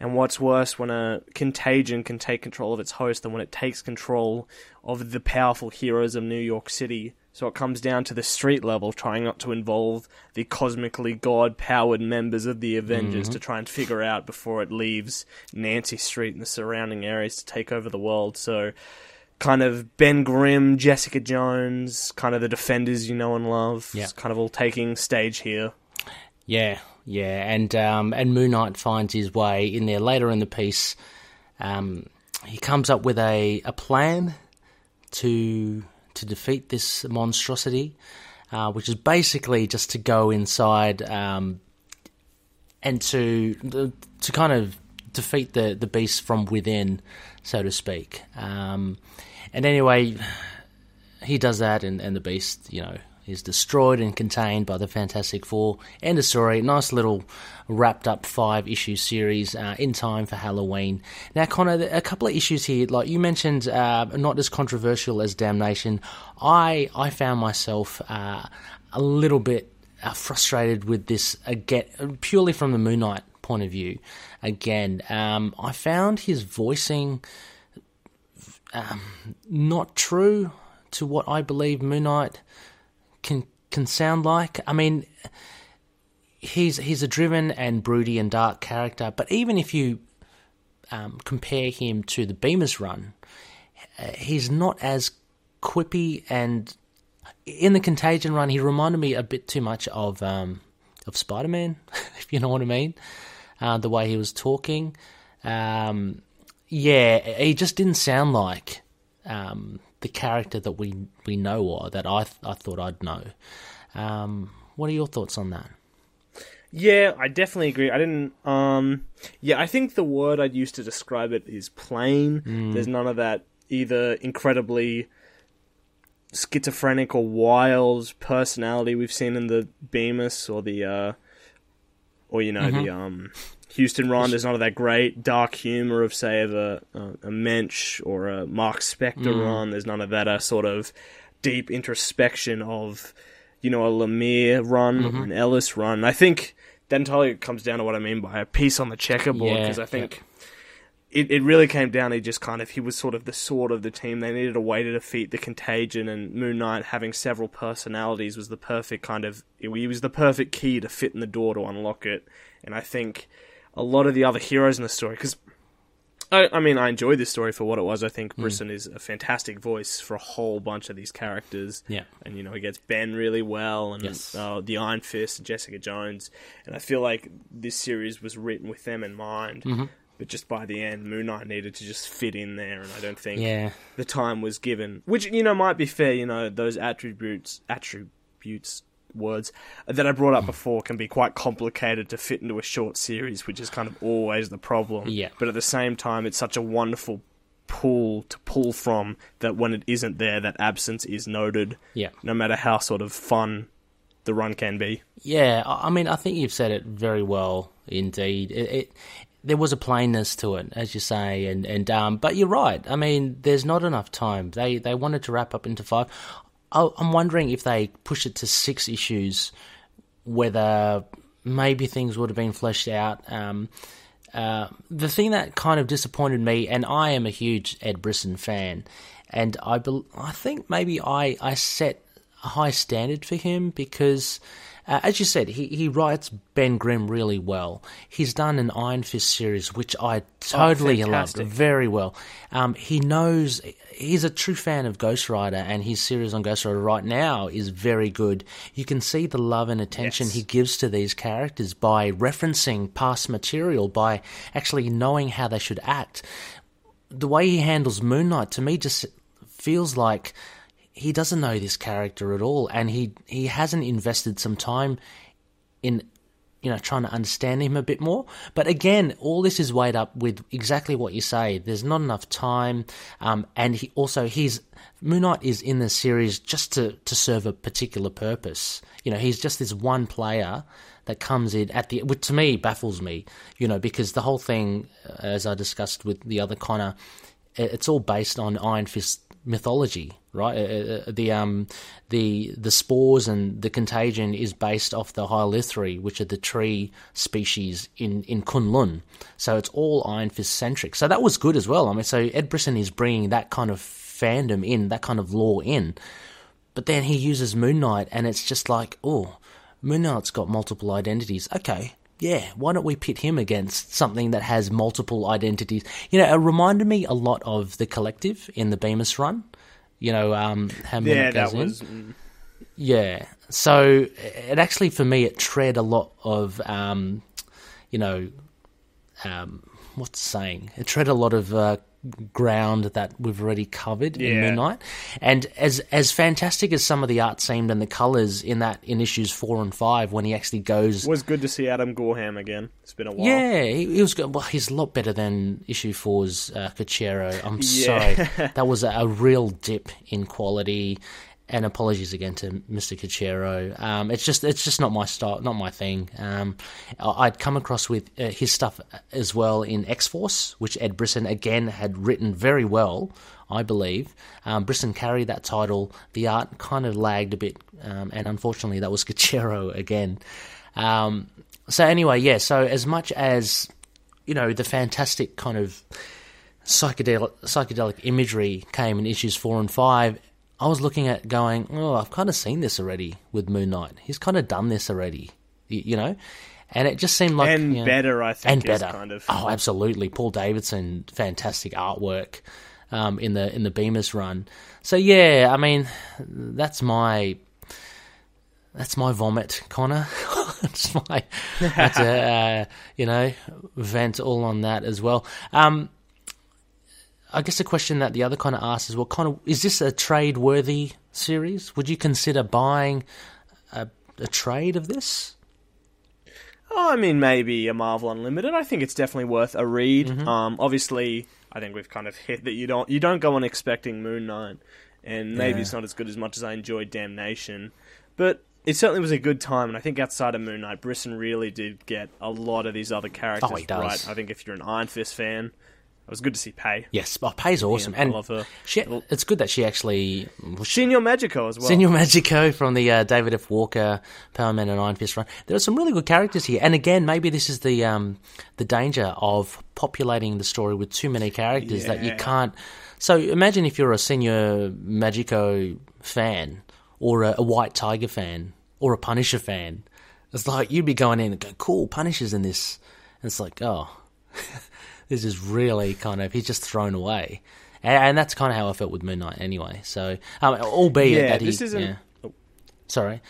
And what's worse, when a contagion can take control of its host than when it takes control of the powerful heroes of New York City. So it comes down to the street level, trying not to involve the cosmically god powered members of the Avengers mm-hmm. to try and figure out before it leaves Nancy Street and the surrounding areas to take over the world. So kind of Ben Grimm, Jessica Jones, kind of the defenders you know and love. Yeah. It's kind of all taking stage here. Yeah, yeah, and um, and Moon Knight finds his way in there later in the piece. Um, he comes up with a, a plan to to defeat this monstrosity, uh, which is basically just to go inside um, and to to kind of defeat the the beast from within, so to speak. Um, and anyway, he does that, and, and the beast, you know, is destroyed and contained by the Fantastic Four. End of story. Nice little wrapped up five issue series uh, in time for Halloween. Now, Connor, a couple of issues here. Like you mentioned, uh, not as controversial as Damnation. I I found myself uh, a little bit uh, frustrated with this again, purely from the Moon Knight point of view. Again, um, I found his voicing um, not true to what I believe Moon Knight can can sound like. I mean, he's he's a driven and broody and dark character, but even if you um, compare him to the Bemis run, uh, he's not as quippy and in the Contagion run, he reminded me a bit too much of um, of Spider Man, if you know what I mean. Uh, the way he was talking, um, yeah, he just didn't sound like um, the character that we we know or that I th- I thought I'd know. Um, what are your thoughts on that? Yeah, I definitely agree. I didn't. Um, yeah, I think the word I'd use to describe it is plain. There's none of that either incredibly schizophrenic or wild personality we've seen in the Bemis or the, uh, or you know the um, Huston run. There's none of that great dark humor of say of a a, a Moench or a Mark Spector run. There's none of that uh, sort of deep introspection of, you know, a Lemire run, Mm-hmm. an Ellis run. I think that entirely comes down to what I mean by a piece on the checkerboard Yeah, because I think it, it really came down to just kind of he was sort of the sword of the team. They needed a way to defeat the contagion, and Moon Knight having several personalities was the perfect kind of he was the perfect key to fit in the door to unlock it. And I think a lot of the other heroes in the story because. I, I mean, I enjoyed this story for what it was. I think Brisson is a fantastic voice for a whole bunch of these characters. Yeah. And, you know, he gets Ben really well, and Yes. uh, the Iron Fist, and Jessica Jones. And I feel like this series was written with them in mind. Mm-hmm. But just by the end, Moon Knight needed to just fit in there, and I don't think Yeah. the time was given. Which, you know, might be fair. You know, those attributes, attributes, words that I brought up before can be quite complicated to fit into a short series, which is kind of always the problem. Yeah. But at the same time, it's such a wonderful pool to pull from that when it isn't there, that absence is noted. Yeah. No matter how sort of fun the run can be. Yeah, I I mean, I think you've said it very well indeed. It, it there was a plainness to it, as you say, and and um, but you're right. I mean, there's not enough time. They they wanted to wrap up into five. I'm wondering if they push it to six issues, whether maybe things would have been fleshed out. Um, uh, the thing that kind of disappointed me, and I am a huge Ed Brisson fan, and I bel I think maybe I, I set a high standard for him because, uh, as you said, he, he writes Ben Grimm really well. He's done an Iron Fist series, which I totally loved very well. Um, he knows he's a true fan of Ghost Rider, and his series on Ghost Rider right now is very good. You can see the love and attention Yes. he gives to these characters by referencing past material, by actually knowing how they should act. The way he handles Moon Knight to me just feels like he doesn't know this character at all, and he he hasn't invested some time in you know trying to understand him a bit more. But again, all this is weighed up with exactly what you say. There's not enough time, um, and he also he's Moon Knight is in the series just to to serve a particular purpose. You know, he's just this one player that comes in at the which to me baffles me. You know, because the whole thing, as I discussed with the other Connor, it- it's all based on Iron Fist mythology, right? Uh, uh, the um the the spores and the contagion is based off the H'ylthri, which are the tree species in in K'un-Lun. So it's all Iron Fist centric. So that was good as well. I mean, so Ed Brisson is bringing that kind of fandom in, that kind of lore in. But then he uses Moon Knight, and it's just like, oh, Moon Knight's got multiple identities. Okay, yeah, why don't we pit him against something that has multiple identities? You know, it reminded me a lot of the Collective in the Bemis run. You know, um, how many Yeah, that in. was. mm, Yeah. So it actually, for me, it tread a lot of, um, you know, um, what's saying? It tread a lot of uh, ground that we've already covered in Yeah. Moon Knight. And as as fantastic as some of the art seemed and the colors in that in issues four and five, when he actually goes. It was good to see Adam Gorham again. It's been a while. Yeah, he, he was good. Well, he's a lot better than issue four's uh, Couceiro. I'm Yeah. sorry, that was a, a real dip in quality. And apologies again to Mr. Couceiro. Um, it's just it's just not my style, not my thing. Um, I'd come across with uh, his stuff as well in X Force, which Ed Brisson again had written very well, I believe. Um, Brisson carried that title. The art kind of lagged a bit, um, and unfortunately, that was Couceiro again. Um, so anyway, yeah. So as much as you know, the fantastic kind of psychedelic psychedelic imagery came in issues four and five. I was looking at going, oh, I've kind of seen this already with Moon Knight. He's kind of done this already, y- you know, and it just seemed like and you know, better, I think, and better. kind of. Oh, absolutely. Paul Davidson, fantastic artwork um, in the in the Bemis run. So yeah, I mean, that's my that's my vomit, Connor. it's my that's a, uh, you know vent all on that as well. Um, I guess the question that the other kind of asks is, well, Connor, is this a trade worthy series? Would you consider buying a, a trade of this? Oh, I mean, maybe a Marvel Unlimited. I think it's definitely worth a read. Mm-hmm. Um, obviously, I think we've kind of hit that you don't you don't go on expecting Moon Knight, and maybe Yeah. it's not as good as much as I enjoyed Damnation, but it certainly was a good time. And I think outside of Moon Knight, Brisson really did get a lot of these other characters Oh, he does. right. I think if you're an Iron Fist fan, it was good to see Pei. Yes, oh, Pei's awesome, I and love her. she, it's good that she actually Señor Magico as well. Señor Magico from the uh, David F. Walker Power Man and Iron Fist run. There are some really good characters here, and again, maybe this is the um, the danger of populating the story with too many characters that you can't. So imagine if you're a Señor Magico fan, or a, a White Tiger fan, or a Punisher fan. It's like you'd be going in and go, "Cool, Punisher's in this," and it's like, oh. this is really kind of he's just thrown away, and, and that's kind of how I felt with Moon Knight anyway. So, um, albeit Yeah, that he, this isn't- yeah. sorry,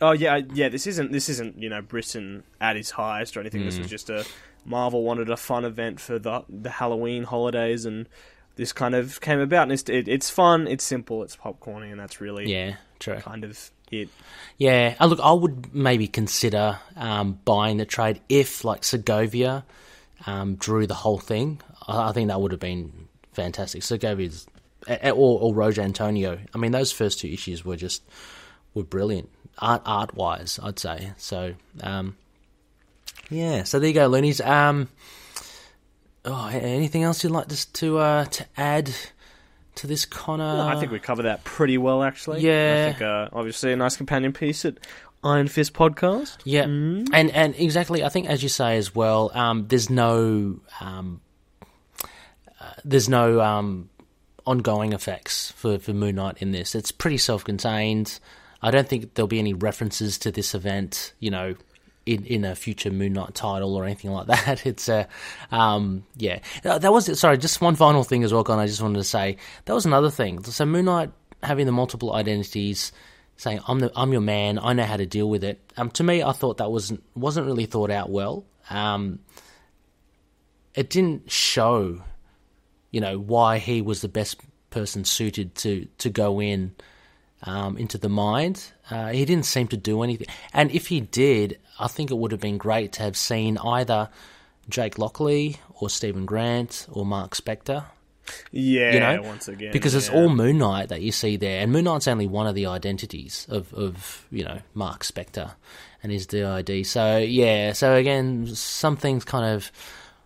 Oh yeah, yeah. This isn't this isn't you know Brisson at its highest or anything. Mm. This was just a Marvel wanted a fun event for the the Halloween holidays, and this kind of came about. And it's it, it's fun, it's simple, it's popcorny, and that's really yeah, true, kind of it. yeah. Uh, look, I would maybe consider um, buying the trade if like Segovia um, drew the whole thing. I, I think that would have been fantastic. Segovia's or, or Roger Antonio. I mean, those first two issues were just were brilliant art art wise. I'd say so. Um, yeah, so there you go, Loonies. Um, oh, anything else you'd like just to uh, to add to this Connor? I think we cover that pretty well, actually. Yeah. I think uh, obviously a nice companion piece at Iron Fist podcast. Yeah, and and exactly. I think as you say as well. Um, there's no um, uh, there's no um, ongoing effects for for Moon Knight in this. It's pretty self-contained. I don't think there'll be any references to this event. You know. In, in a future Moon Knight title or anything like that, it's a um, yeah. Uh, That was sorry. Just one final thing as well, Con. I just wanted to say that was another thing. So Moon Knight having the multiple identities, saying I'm the I'm your man. I know how to deal with it. Um, to me, I thought that wasn't wasn't really thought out well. Um, it didn't show, you know, why he was the best person suited to to go in um, into the mind. Uh, he didn't seem to do anything, and if he did, I think it would have been great to have seen either Jake Lockley or Steven Grant or Marc Spector Yeah, you know, once again, because it's yeah. all Moon Knight that you see there, and Moon Knight's only one of the identities of, of you know Marc Spector and his DID. So yeah, so again, some things kind of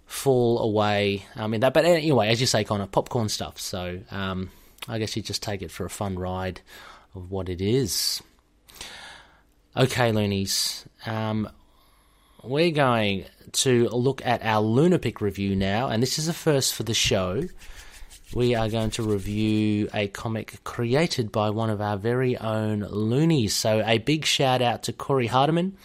fall away. I mean that, but anyway, as you say, kind of popcorn stuff. So um, I guess you just take it for a fun ride of what it is. Okay, loonies. Um, we're going to look at our Lunapic review now, and this is a first for the show. We are going to review a comic created by one of our very own loonies. So, a big shout out to Corey Hardiman.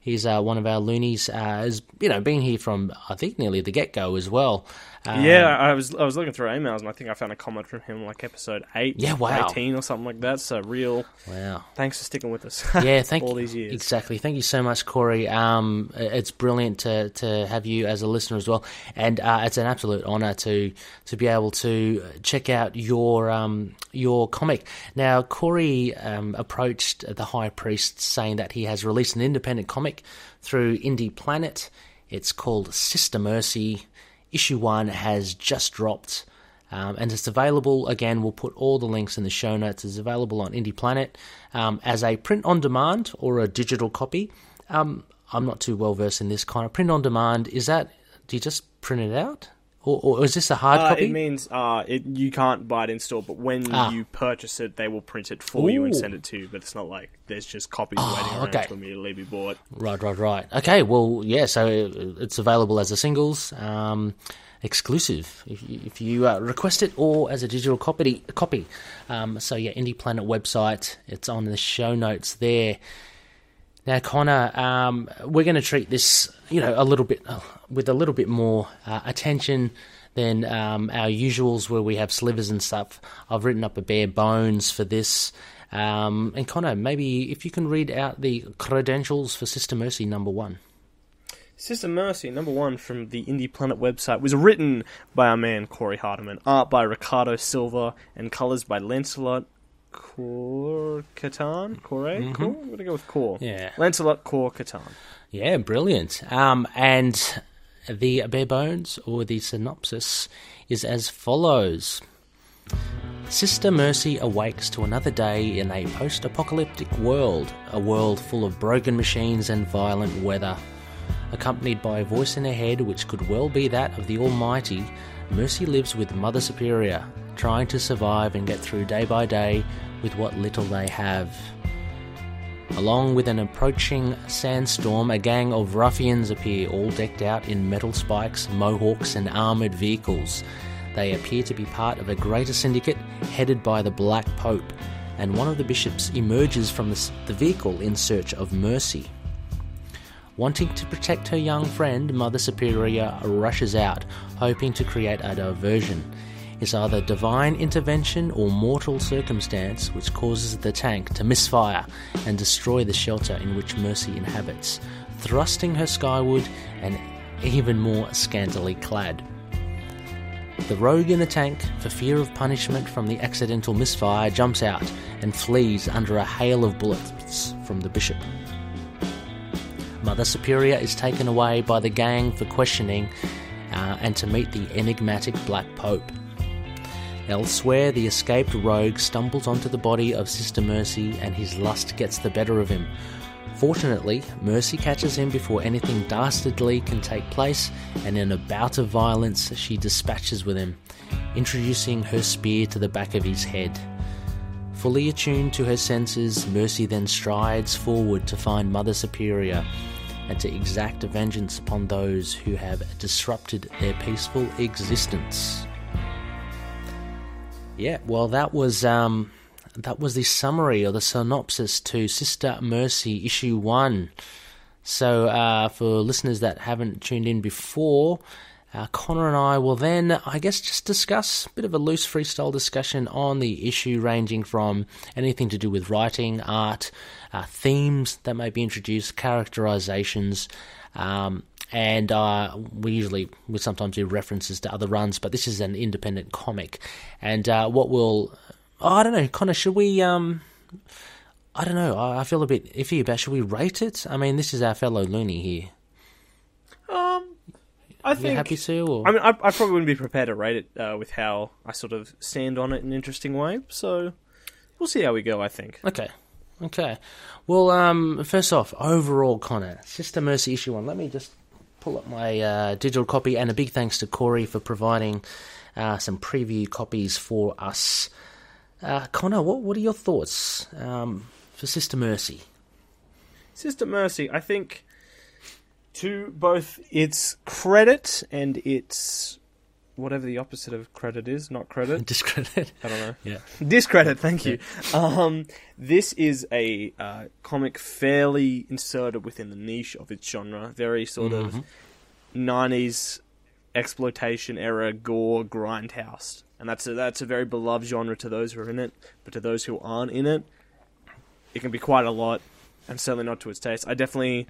He's uh, one of our loonies. Uh, has you know been here from I think nearly the get go as well. Um, Yeah, I was I was looking through emails and I think I found a comment from him like episode eight, Yeah, wow. eighteen or something like that. So real. Wow. Thanks for sticking with us. Yeah, thank all these years. Exactly. Thank you so much, Corey. Um, it's brilliant to, to have you as a listener as well, and uh, it's an absolute honour to to be able to check out your um, your comic. Now, Corey um, approached the High Priest saying that he has released an independent comic through IndyPlanet. It's called Sister Mercy. Issue one has just dropped. Um, and it's available again. We'll put all the links in the show notes. It's available on IndyPlanet um, as a print on demand or a digital copy. Um, I'm not too well versed in this kind of print on demand. Is that do you just print it out, or, or is this a hard Uh, copy? it means uh, it, you can't buy it in store, but when Ah. you purchase it, they will print it for you and send it to you. But it's not like there's just copies Oh, waiting around okay. to immediately be bought. Right, right, right. Okay, well, yeah. So it's available as a singles, um, exclusive if you, if you uh, request it, or as a digital copy. Copy. Um, so yeah, IndyPlanet website. It's on the show notes there. Now, Connor, um, we're going to treat this, you know, a little bit uh, with a little bit more uh, attention than um, our usuals, where we have slivers and stuff. I've written up a bare bones for this. Um, and Connor, maybe if you can read out the credentials for Sister Mercy number one. Sister Mercy, number one from the IndyPlanet website, was written by our man Corey Hardiman, art by Ricardo Silva, and colours by Lancelot Cor Catan? Corey? Cor? I'm going to go with Cor. Mm-hmm. Yeah. Lancelot Cor Catan. Yeah, brilliant. Um, and the bare bones or the synopsis is as follows. Sister Mercy awakes to another day in a post apocalyptic world, a world full of broken machines and violent weather. Accompanied by a voice in her head which could well be that of the Almighty, Mercy lives with Mother Superior, trying to survive and get through day by day with what little they have. Along with an approaching sandstorm, a gang of ruffians appear, all decked out in metal spikes, mohawks, and armoured vehicles. They appear to be part of a greater syndicate headed by the Black Pope, and one of the bishops emerges from the, the vehicle in search of mercy. Wanting to protect her young friend, Mother Superior rushes out, hoping to create a diversion. It's either divine intervention or mortal circumstance which causes the tank to misfire and destroy the shelter in which Mercy inhabits, thrusting her skyward and even more scantily clad. The rogue in the tank, for fear of punishment from the accidental misfire, jumps out and flees under a hail of bullets from the bishop. Mother Superior is taken away by the gang for questioning uh, and to meet the enigmatic Black Pope. Elsewhere, the escaped rogue stumbles onto the body of Sister Mercy and his lust gets the better of him. Fortunately, Mercy catches him before anything dastardly can take place, and in a bout of violence, she dispatches with him, introducing her spear to the back of his head. Fully attuned to her senses, Mercy then strides forward to find Mother Superior and to exact vengeance upon those who have disrupted their peaceful existence. Yeah, well, that was um, that was the summary or the synopsis to Sister Mercy issue one. So, uh, for listeners that haven't tuned in before, uh, Connor and I will then, I guess, just discuss a bit of a loose freestyle discussion on the issue, ranging from anything to do with writing, art, uh, themes that may be introduced, characterizations. Um, and uh, we usually we sometimes do references to other runs, but this is an independent comic. And uh, what will oh, I don't know, Connor, should we? Um, I don't know. I, I feel a bit iffy about. Should we rate it? I mean, this is our fellow loony here. Um, I think. happy to? Or? I mean, I, I probably wouldn't be prepared to rate it uh, with how I sort of stand on it in an interesting way. So we'll see how we go. I think. Okay. Okay. Well, um, first off, overall, Connor, Sister Mercy issue one. Let me just pull up my uh, digital copy, and a big thanks to Corey for providing uh, some preview copies for us. Uh, Connor, what what are your thoughts um, for Sister Mercy? Sister Mercy, I think, to both its credit and its whatever the opposite of credit is, not credit. Discredit. I don't know. Yeah. Discredit, thank you. Um, this is a uh, comic fairly inserted within the niche of its genre. Very sort of 90s exploitation era gore grindhouse. And that's a, that's a very beloved genre to those who are in it, but to those who aren't in it, it can be quite a lot, and certainly not to its taste. I definitely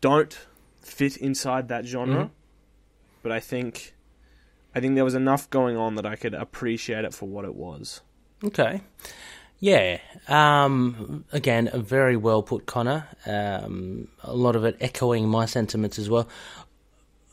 don't fit inside that genre, Mhm. but I think I think there was enough going on that I could appreciate it for what it was. Okay. Yeah. Um, again, a very well put, Connor. Um, a lot of it echoing my sentiments as well.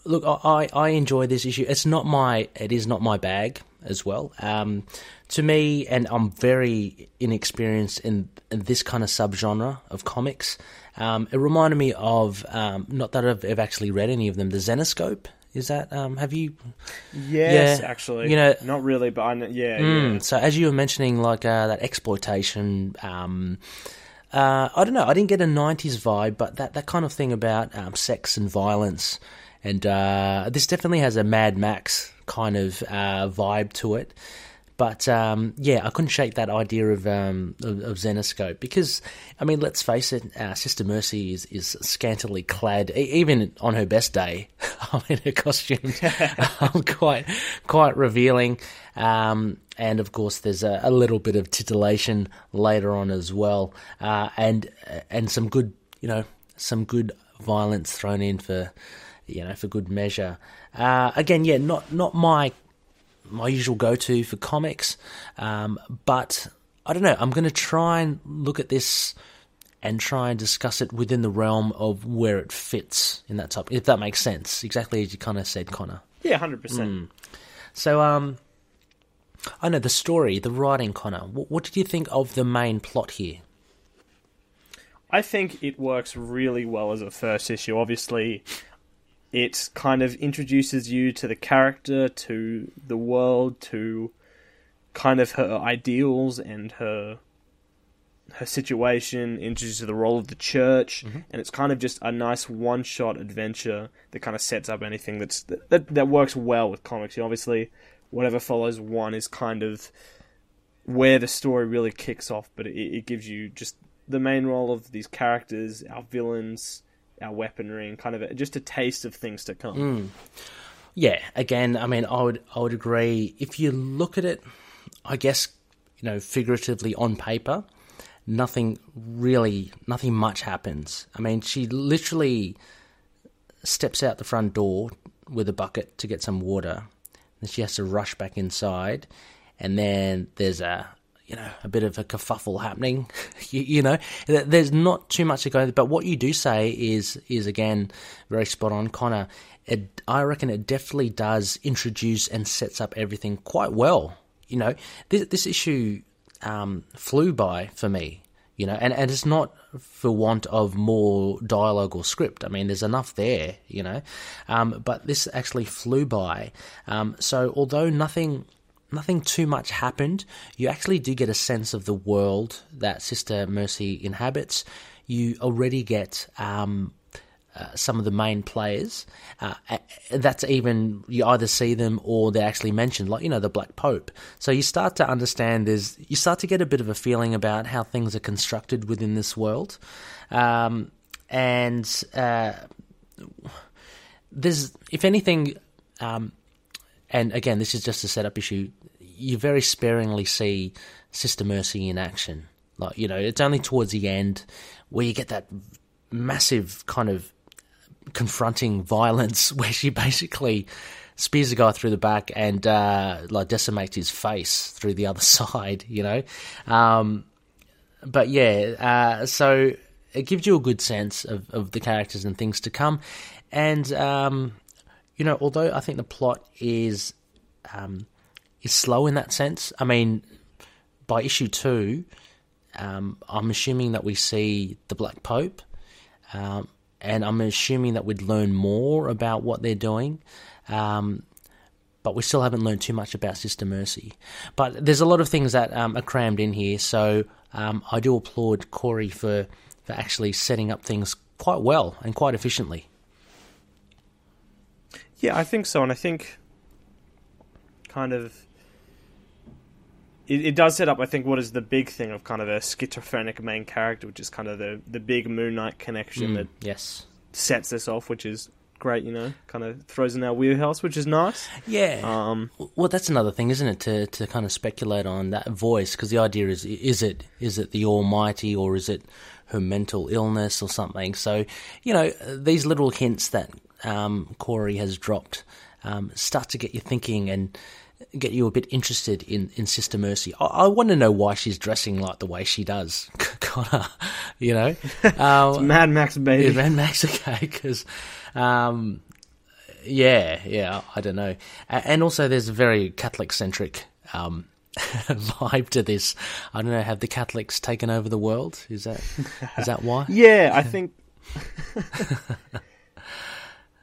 Look, I, I enjoy this issue. It's not my, it is not my bag as well. Um, to me, and I'm very inexperienced in, in this kind of subgenre of comics. Um, it reminded me of, um, not that I've, I've actually read any of them, the Zenescope. Is that, um, have you Yes, Yeah, actually, you know- not really, but I know, yeah, Mm, yeah. So as you were mentioning, like uh, that exploitation, um, uh, I don't know. I didn't get a '90s vibe, but that that kind of thing about um, sex and violence, and uh, this definitely has a Mad Max kind of uh, vibe to it. But um, yeah, I couldn't shake that idea of um, of, of Zenescope because, I mean, let's face it, uh, Sister Mercy is, is scantily clad, e- even on her best day. I mean, her costumes are quite quite revealing, um, and of course, there's a, a little bit of titillation later on as well, uh, and and some good, you know, some good violence thrown in for, you know, for good measure. Uh, again, yeah, not not my my usual go-to for comics, um, but I don't know. I'm going to try and look at this and try and discuss it within the realm of where it fits in that topic, if that makes sense. Exactly as you kind of said, Connor. Yeah, hundred percent. So, um, I know the story, the writing, Connor. What, what did you think of the main plot here? I think it works really well as a first issue. Obviously, it kind of introduces you to the character, to the world, to kind of her ideals and her her situation, introduces the role of the church, mm-hmm. and it's kind of just a nice one shot adventure that kind of sets up anything that's that, that, that works well with comics. You know, obviously, whatever follows one is kind of where the story really kicks off, but it, it gives you just the main role of these characters, our villains, our weaponry, and kind of a, just a taste of things to come. Hmm. Yeah, again, I mean, I would I would agree. If you look at it, I guess you know, figuratively on paper, nothing really, nothing much happens. I mean, she literally steps out the front door with a bucket to get some water. Then she has to rush back inside, and then there's a you know a bit of a kerfuffle happening. you, you know, there's not too much to go. But what you do say is is again very spot on, Connor. It, I reckon it definitely does introduce and sets up everything quite well. You know, this, this issue um, flew by for me. You know, and, and it's not for want of more dialogue or script. I mean, there's enough there. You know, um, but this actually flew by. Um, so although nothing nothing too much happened, you actually do get a sense of the world that Sister Mercy inhabits. You already get um, uh, some of the main players. Uh, that's even you either see them or they're actually mentioned, like you know the Black Pope. So you start to understand. There's you start to get a bit of a feeling about how things are constructed within this world, um, and uh, there's if anything. Um, and again, this is just a setup issue. You very sparingly see Sister Mercy in action. Like you know, it's only towards the end where you get that massive kind of confronting violence where she basically spears a guy through the back and uh, like decimates his face through the other side. You know, um, but yeah, uh, so it gives you a good sense of, of the characters and things to come. And um, you know, although I think the plot is um, is slow in that sense. I mean, by issue two, um, I'm assuming that we see the Black Pope, um, and I'm assuming that we'd learn more about what they're doing. Um, but we still haven't learned too much about Sister Mercy. But there's a lot of things that um, are crammed in here, so um, I do applaud Corey for, for actually setting up things quite well and quite efficiently. Yeah, I think so, and I think kind of it, it does set up. I think what is the big thing of kind of a schizophrenic main character, which is kind of the the big Moon Knight connection mm, that Yes. sets this off, which is great. You know, kind of throws in our wheelhouse, which is nice. Yeah. Um, Well, that's another thing, isn't it? To to kind of speculate on that voice, because the idea is is it is it the Almighty or is it her mental illness or something? So you know these little hints that um, Corey has dropped um, start to get you thinking and get you a bit interested in, in Sister Mercy. I, I want to know why she's dressing like the way she does, Connor. You know, um, Mad Max baby. is Mad Max okay? Because, um, yeah, yeah, I don't know. And also, there's a very Catholic centric um, vibe to this. I don't know. Have the Catholics taken over the world? Is that is that why? Yeah, I think.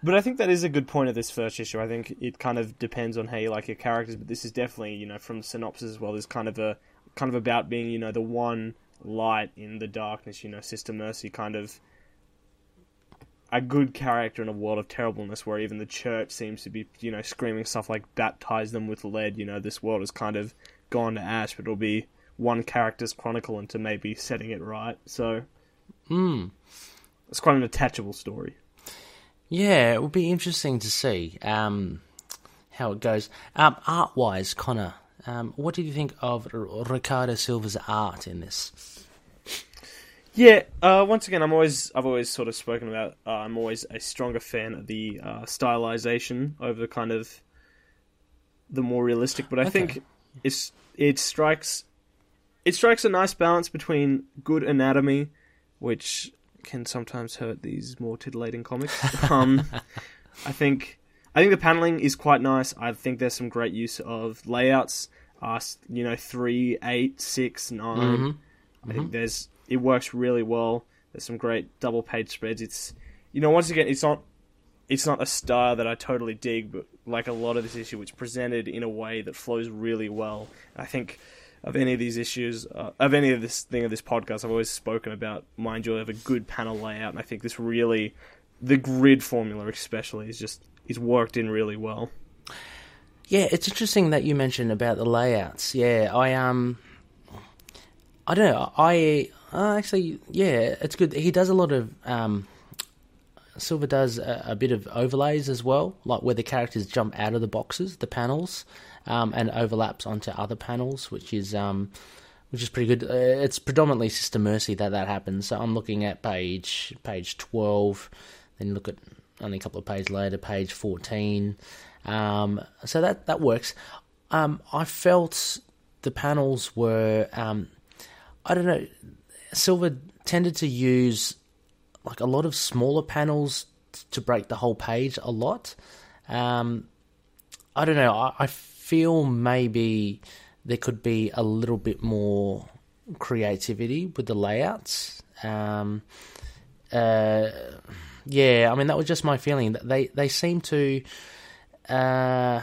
but I think that is a good point of this first issue. I think it kind of depends on how you like your characters, but this is definitely, you know, from the synopsis as well. There's kind of a kind of about being, you know, the one light in the darkness. You know, Sister Mercy, kind of a good character in a world of terribleness, where even the church seems to be, you know, screaming stuff like "baptize them with lead." You know, this world has kind of gone to ash, but it'll be one character's chronicle into maybe setting it right. So Hmm. it's quite an attachable story. Yeah, it would be interesting to see um, how it goes. Um, art wise, Connor, um, what did you think of R- Ricardo Silva's art in this? Yeah, uh, once again, I'm always I've always sort of spoken about. Uh, I'm always a stronger fan of the uh, stylization over kind of the more realistic. But I think it's it strikes it strikes a nice balance between good anatomy, which can sometimes hurt these more titillating comics. um, I think I think the paneling is quite nice. I think there's some great use of layouts. Uh, you know, three, eight, six, nine. I think there's it works really well. There's some great double page spreads. It's you know once again it's not it's not a style that I totally dig, but like a lot of this issue, it's presented in a way that flows really well. I think of any of these issues, uh, of any of this thing of this podcast, I've always spoken about my enjoy of a good panel layout, and I think this really, the grid formula especially, is just is worked in really well. Yeah, it's interesting that you mentioned about the layouts. Yeah, I um, I don't know. I uh, actually, yeah, it's good. He does a lot of um, Silva does a, a, bit of overlays as well, like where the characters jump out of the boxes, the panels, um, and overlaps onto other panels, which is um, which is pretty good. Uh, it's predominantly Sister Mercy that that happens. So I'm looking at page page twelve, then look at only a couple of pages later, page fourteen. Um, so that that works. Um, I felt the panels were um, I don't know. Silva tended to use like a lot of smaller panels to break the whole page a lot. Um, I don't know. I, I, feel maybe there could be a little bit more creativity with the layouts. Um, uh, yeah, I mean that was just my feeling. That they they seem to uh,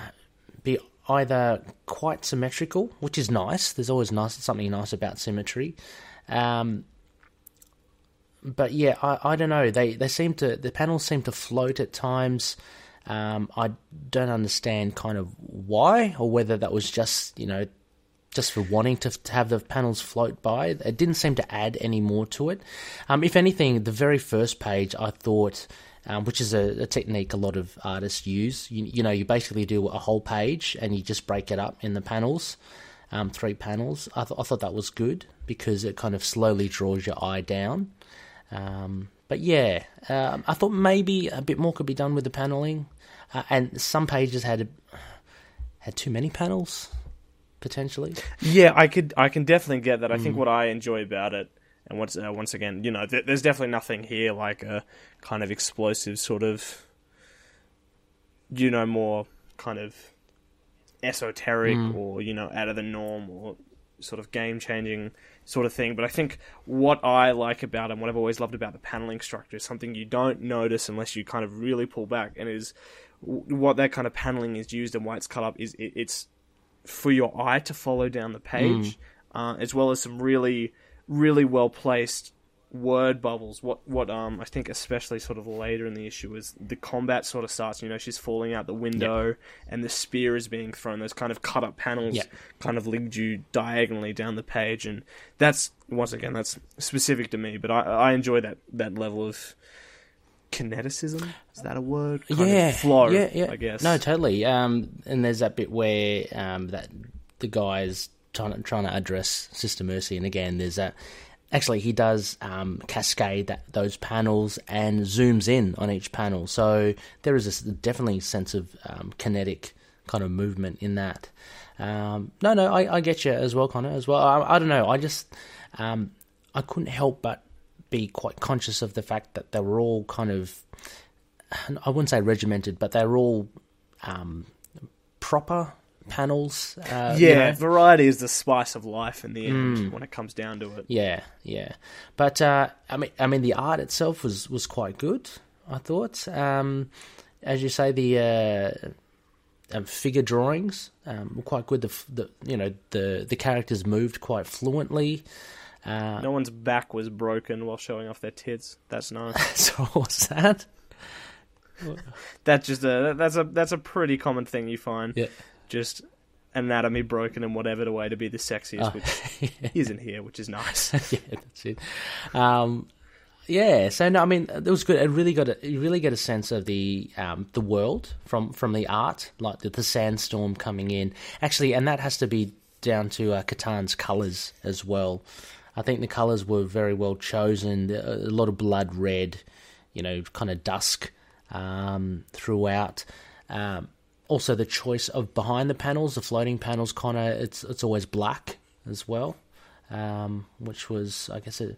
be either quite symmetrical, which is nice. There's always nice something nice about symmetry. Um, but yeah, I, I don't know. They they seem to the panels seem to float at times. Um, I don't understand kind of why or whether that was just you know just for wanting to, to have the panels float by. It didn't seem to add any more to it. Um, if anything, the very first page I thought. Um, which is a, a, technique a lot of artists use. You, you, know, you basically do a whole page and you just break it up in the panels, um, three panels. I, th- I, thought that was good because it kind of slowly draws your eye down. Um, but yeah, um, I thought maybe a bit more could be done with the paneling, uh, and some pages had had too many panels potentially. Yeah, I could, I can definitely get that. I mm. think what I enjoy about it, and once, uh, once again, you know, th- there's definitely nothing here like a kind of explosive sort of, you know, more kind of esoteric mm. or you know out of the norm or sort of game changing sort of thing. But I think what I like about and what I've always loved about the paneling structure is something you don't notice unless you kind of really pull back, and is what that kind of paneling is used and why it's cut up is it, it's for your eye to follow down the page, mm. uh, as well as some really, really well placed word bubbles. What what um I think especially sort of later in the issue is the combat sort of starts. You know, she's falling out the window yep. and the spear is being thrown. Those kind of cut up panels yep. kind of lead you diagonally down the page, and that's once again that's specific to me. But I I enjoy that that level of kineticism. Is that a word? Kind yeah, flow. Yeah, yeah. I guess. No, totally. Um, and there's that bit where um that the guy's trying to, trying to address Sister Mercy, and again, there's that actually he does um, cascade that, those panels and zooms in on each panel. So there is a definitely sense of um, kinetic kind of movement in that. Um, no, no, I, I, get you as well, Connor, as well. I, I don't know. I just um, I couldn't help but be quite conscious of the fact that they were all kind of I wouldn't say regimented, but they were all um, proper panels. Uh, yeah, you know. variety is the spice of life in the end mm. when it comes down to it. Yeah, yeah. But uh, I mean, I mean, the art itself was was quite good. I thought, um, as you say, the uh, um, figure drawings um, were quite good. The, the you know the the characters moved quite fluently. Uh, no one's back was broken while showing off their tits. That's nice. so what's that? that's just a that's a that's a pretty common thing you find. Yeah just anatomy broken in whatever the way to be the sexiest, oh, which yeah. isn't here, which is nice. yeah, that's it. Um, yeah, so no, I mean, it was good. It really got a, you really get a sense of the um, the world from from the art, like the, the, sandstorm coming in. Actually, and that has to be down to uh, C'tan's colours as well. I think the colours were very well chosen. A lot of blood red, you know, kind of dusk um, throughout. Um, also the choice of behind the panels, the floating panels, kind of it's it's always black as well, um, which was I guess a,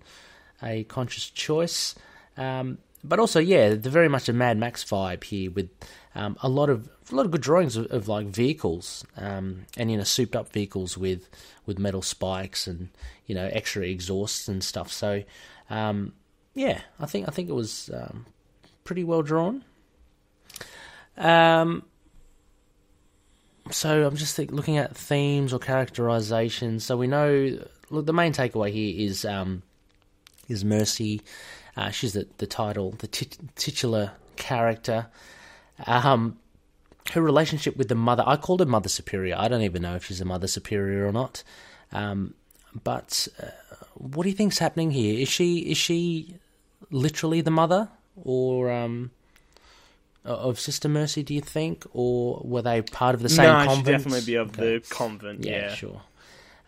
a conscious choice. Um, but also, yeah, the very much a Mad Max vibe here with um, a lot of a lot of good drawings of, of like vehicles um, and you know souped up vehicles with with metal spikes and you know extra exhausts and stuff. So um, yeah, I think I think it was um, pretty well drawn. Um, so I'm just looking at themes or characterizations. So we know, look, the main takeaway here is um, is Mercy. Uh, she's the, the title, the tit- titular character. Um, her relationship with the mother, I called her Mother Superior. I don't even know if she's a Mother Superior or not. Um, but uh, what do you think's happening here? Is she is she literally the mother, or um, of Sister Mercy? Do you think, or were they part of the same convent? no, convent? definitely be of Okay. the convent. Yeah, Yeah, sure.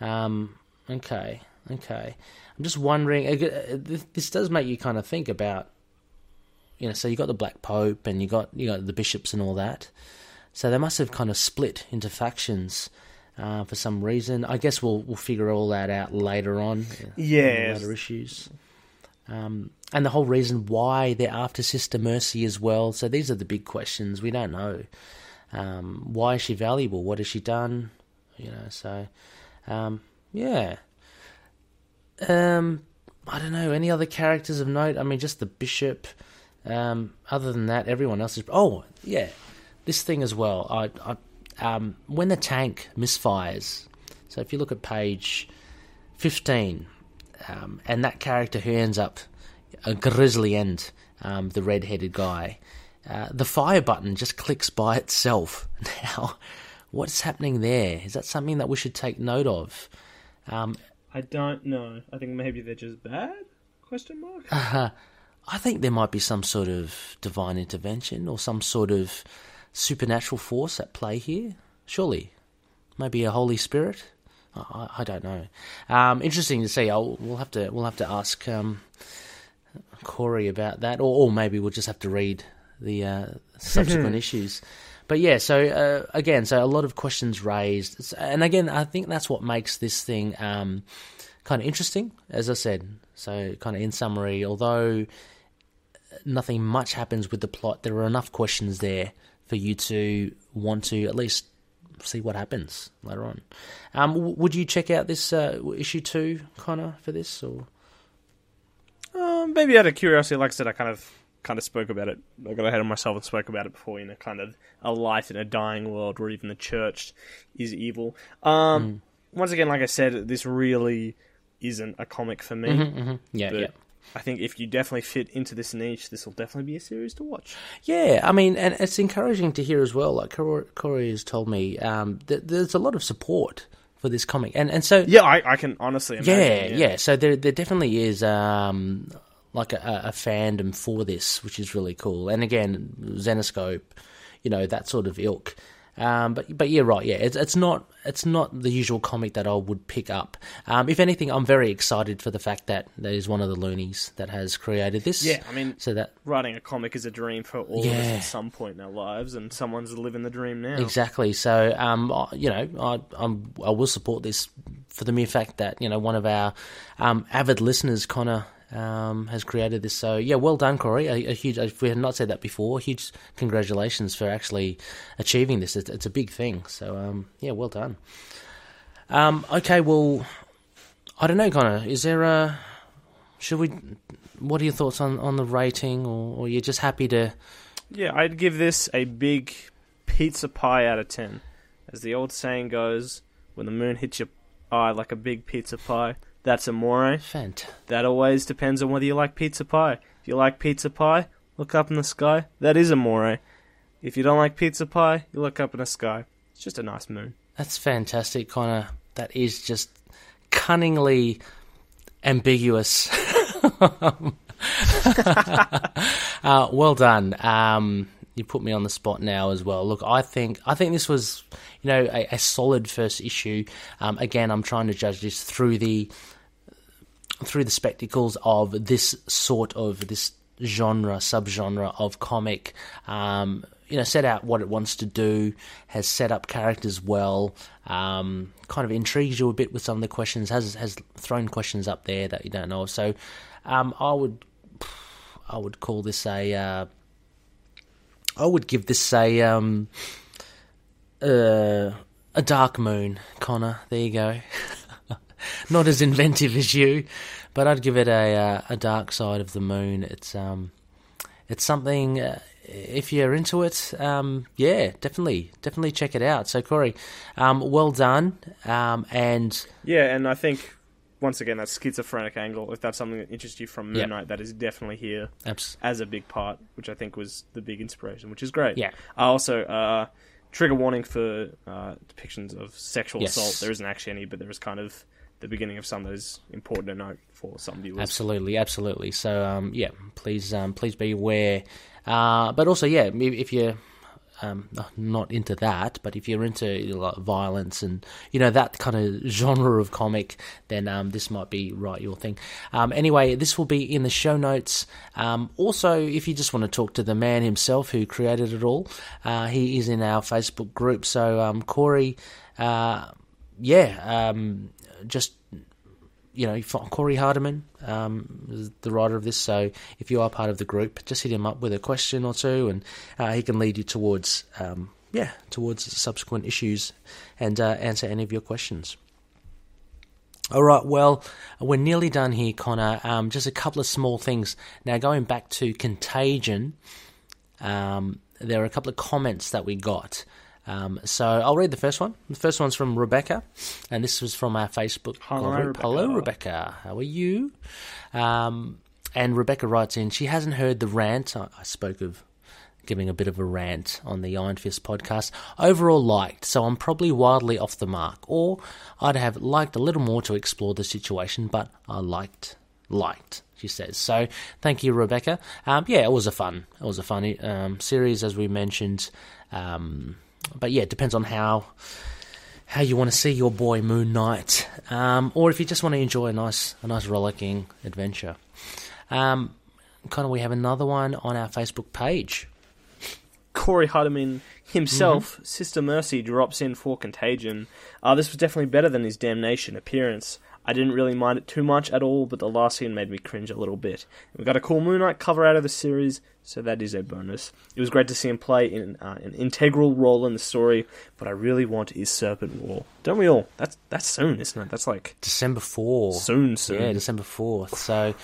Um, okay, okay. I'm just wondering. uh, uh, This does make you kind of think about, you know. So you got the Black Pope, and you got you got the bishops and all that. So they must have kind of split into factions uh, for some reason. I guess we'll we'll figure all that out later on. uh, Yes. later issues. Um, and the whole reason why they're after Sister Mercy as well. So these are the big questions. We don't know. Um, why is she valuable? What has she done? You know, so um, yeah. Um, I don't know any other characters of note. I mean, just the bishop. Um, other than that, everyone else is. Oh, yeah, this thing as well. I, I um, when the tank misfires. So if you look at page fifteen, um, and that character who ends up a grisly end, um, the red-headed guy, uh, the fire button just clicks by itself. Now, what's happening there? Is that something that we should take note of? Um, I don't know. I think maybe they're just bad? Question mark. I think there might be some sort of divine intervention or some sort of supernatural force at play here. Surely, maybe a Holy Spirit. I, I- I don't know. Um, interesting to see. I'll, we'll have to we'll have to ask um, Corey about that, or, or maybe we'll just have to read the uh, subsequent issues. But yeah, so uh, again, so a lot of questions raised, and again, I think that's what makes this thing um, kind of interesting. As I said, so kind of in summary, although nothing much happens with the plot, there are enough questions there for you to want to at least see what happens later on. Um, w- would you check out this uh, issue two, Connor, for this or? Um, maybe out of curiosity, like I said, I kind of kind of spoke about it. I got ahead of myself and spoke about it before. You know, kind of a light in a dying world where even the church is evil. Um, once again, like I said, this really isn't a comic for me. Yeah, But yeah. I think if you definitely fit into this niche, this will definitely be a series to watch. Yeah, I mean, and it's encouraging to hear as well. Like Corey, Corey has told me, um, that there's a lot of support for this comic, and and so Yeah, I, I can honestly yeah, imagine. yeah, So there, there definitely is um, like a, a fandom for this, which is really cool. And again, Zenescope, you know, that sort of ilk. Um, but but yeah, right. Yeah, it's it's not it's not the usual comic that I would pick up. Um, if anything, I'm very excited for the fact that there is one of the loonies that has created this. Yeah, I mean- so that Writing a comic is a dream for all of us at some point in our lives, and someone's living the dream now. Exactly. So, um, I- you know, I, I'm, I will support this for the mere fact that you know one of our um, avid listeners, Connor, um, has created this. So, yeah, well done, Corey. A, a huge. If we had not said that before, huge congratulations for actually achieving this. It's, it's a big thing. So, um, yeah, well done. Um, okay, well, I don't know, Connor. Is there a? Should we? What are your thoughts on, on the rating, or, or you're just happy to? Yeah, I'd give this a big pizza pie out of 10. As the old saying goes, when the moon hits your eye like a big pizza pie, that's amore. Fant. That always depends on whether you like pizza pie. If you like pizza pie, look up in the sky. That is amore. If you don't like pizza pie, you look up in the sky. It's just a nice moon. That's fantastic, Connor. That is just cunningly ambiguous. uh, well done. Um, you put me on the spot now as well. Look, I think I think this was, you know, a, a solid first issue. Um, again, I'm trying to judge this through the through the spectacles of this sort of this genre subgenre of comic um, you know set out what it wants to do has set up characters well um, kind of intrigues you a bit with some of the questions has has thrown questions up there that you don't know so um, I would I would call this a uh, I would give this a um, uh, a dark moon Connor. There you go not as inventive as you, but I'd give it a uh, a dark side of the moon. It's um, it's something. Uh, if you're into it, um, yeah, definitely, definitely check it out. So Corey, um, well done, um, and Yeah, and I think once again that schizophrenic angle, if that's something that interests you from Moon Yeah. Knight, that is definitely here abs- as a big part, which I think was the big inspiration, which is great. Yeah. I also uh, trigger warning for uh, depictions of sexual Yes. assault. There isn't actually any, but there is kind of the beginning of some that is important to note for some viewers. Absolutely, absolutely. So, um, yeah, please, um, please be aware. Uh, but also, yeah, if you're um, not into that, but if you're into you know, like violence and you know that kind of genre of comic, then um, this might be right your thing. Um, anyway, this will be in the show notes. Um, also, if you just want to talk to the man himself who created it all, uh, he is in our Facebook group. So, um, Corey, uh, yeah, um, just you know, Corey Hardiman, um, the writer of this. So if you are part of the group, just hit him up with a question or two, and uh, he can lead you towards, um, yeah, towards subsequent issues and uh, answer any of your questions. All right, well, we're nearly done here, Connor. Um, just a couple of small things. Now, going back to Contagion, um, there are a couple of comments that we got. Um, so I'll read the first one. The first one's from Rebecca, and this was from our Facebook Hello, group. Rebecca. Hello, Rebecca. How are you? Um, and Rebecca writes in, she hasn't heard the rant. I, I spoke of giving a bit of a rant on the Iron Fist podcast. Overall liked, so I'm probably wildly off the mark. Or I'd have liked a little more to explore the situation, but I liked, liked, she says. So thank you, Rebecca. Um, yeah, it was a fun, it was a funny um, series, as we mentioned. Um, but yeah, it depends on how how you want to see your boy Moon Knight, um, or if you just want to enjoy a nice a nice rollicking adventure. Um, kind of, we have another one on our Facebook page. Corey Hardiman himself, Mm-hmm. Sister Mercy, drops in for Contagion. Uh, this was definitely better than his Damnation appearance. I didn't really mind it too much at all, but the last scene made me cringe a little bit. We got a cool Moon Knight cover out of the series, so that is a bonus. It was great to see him play in uh, an integral role in the story, but I really want his Serpent War. Don't we all? That's that's soon, isn't it? That's like December 4th. soon, soon. Yeah, December 4th. So,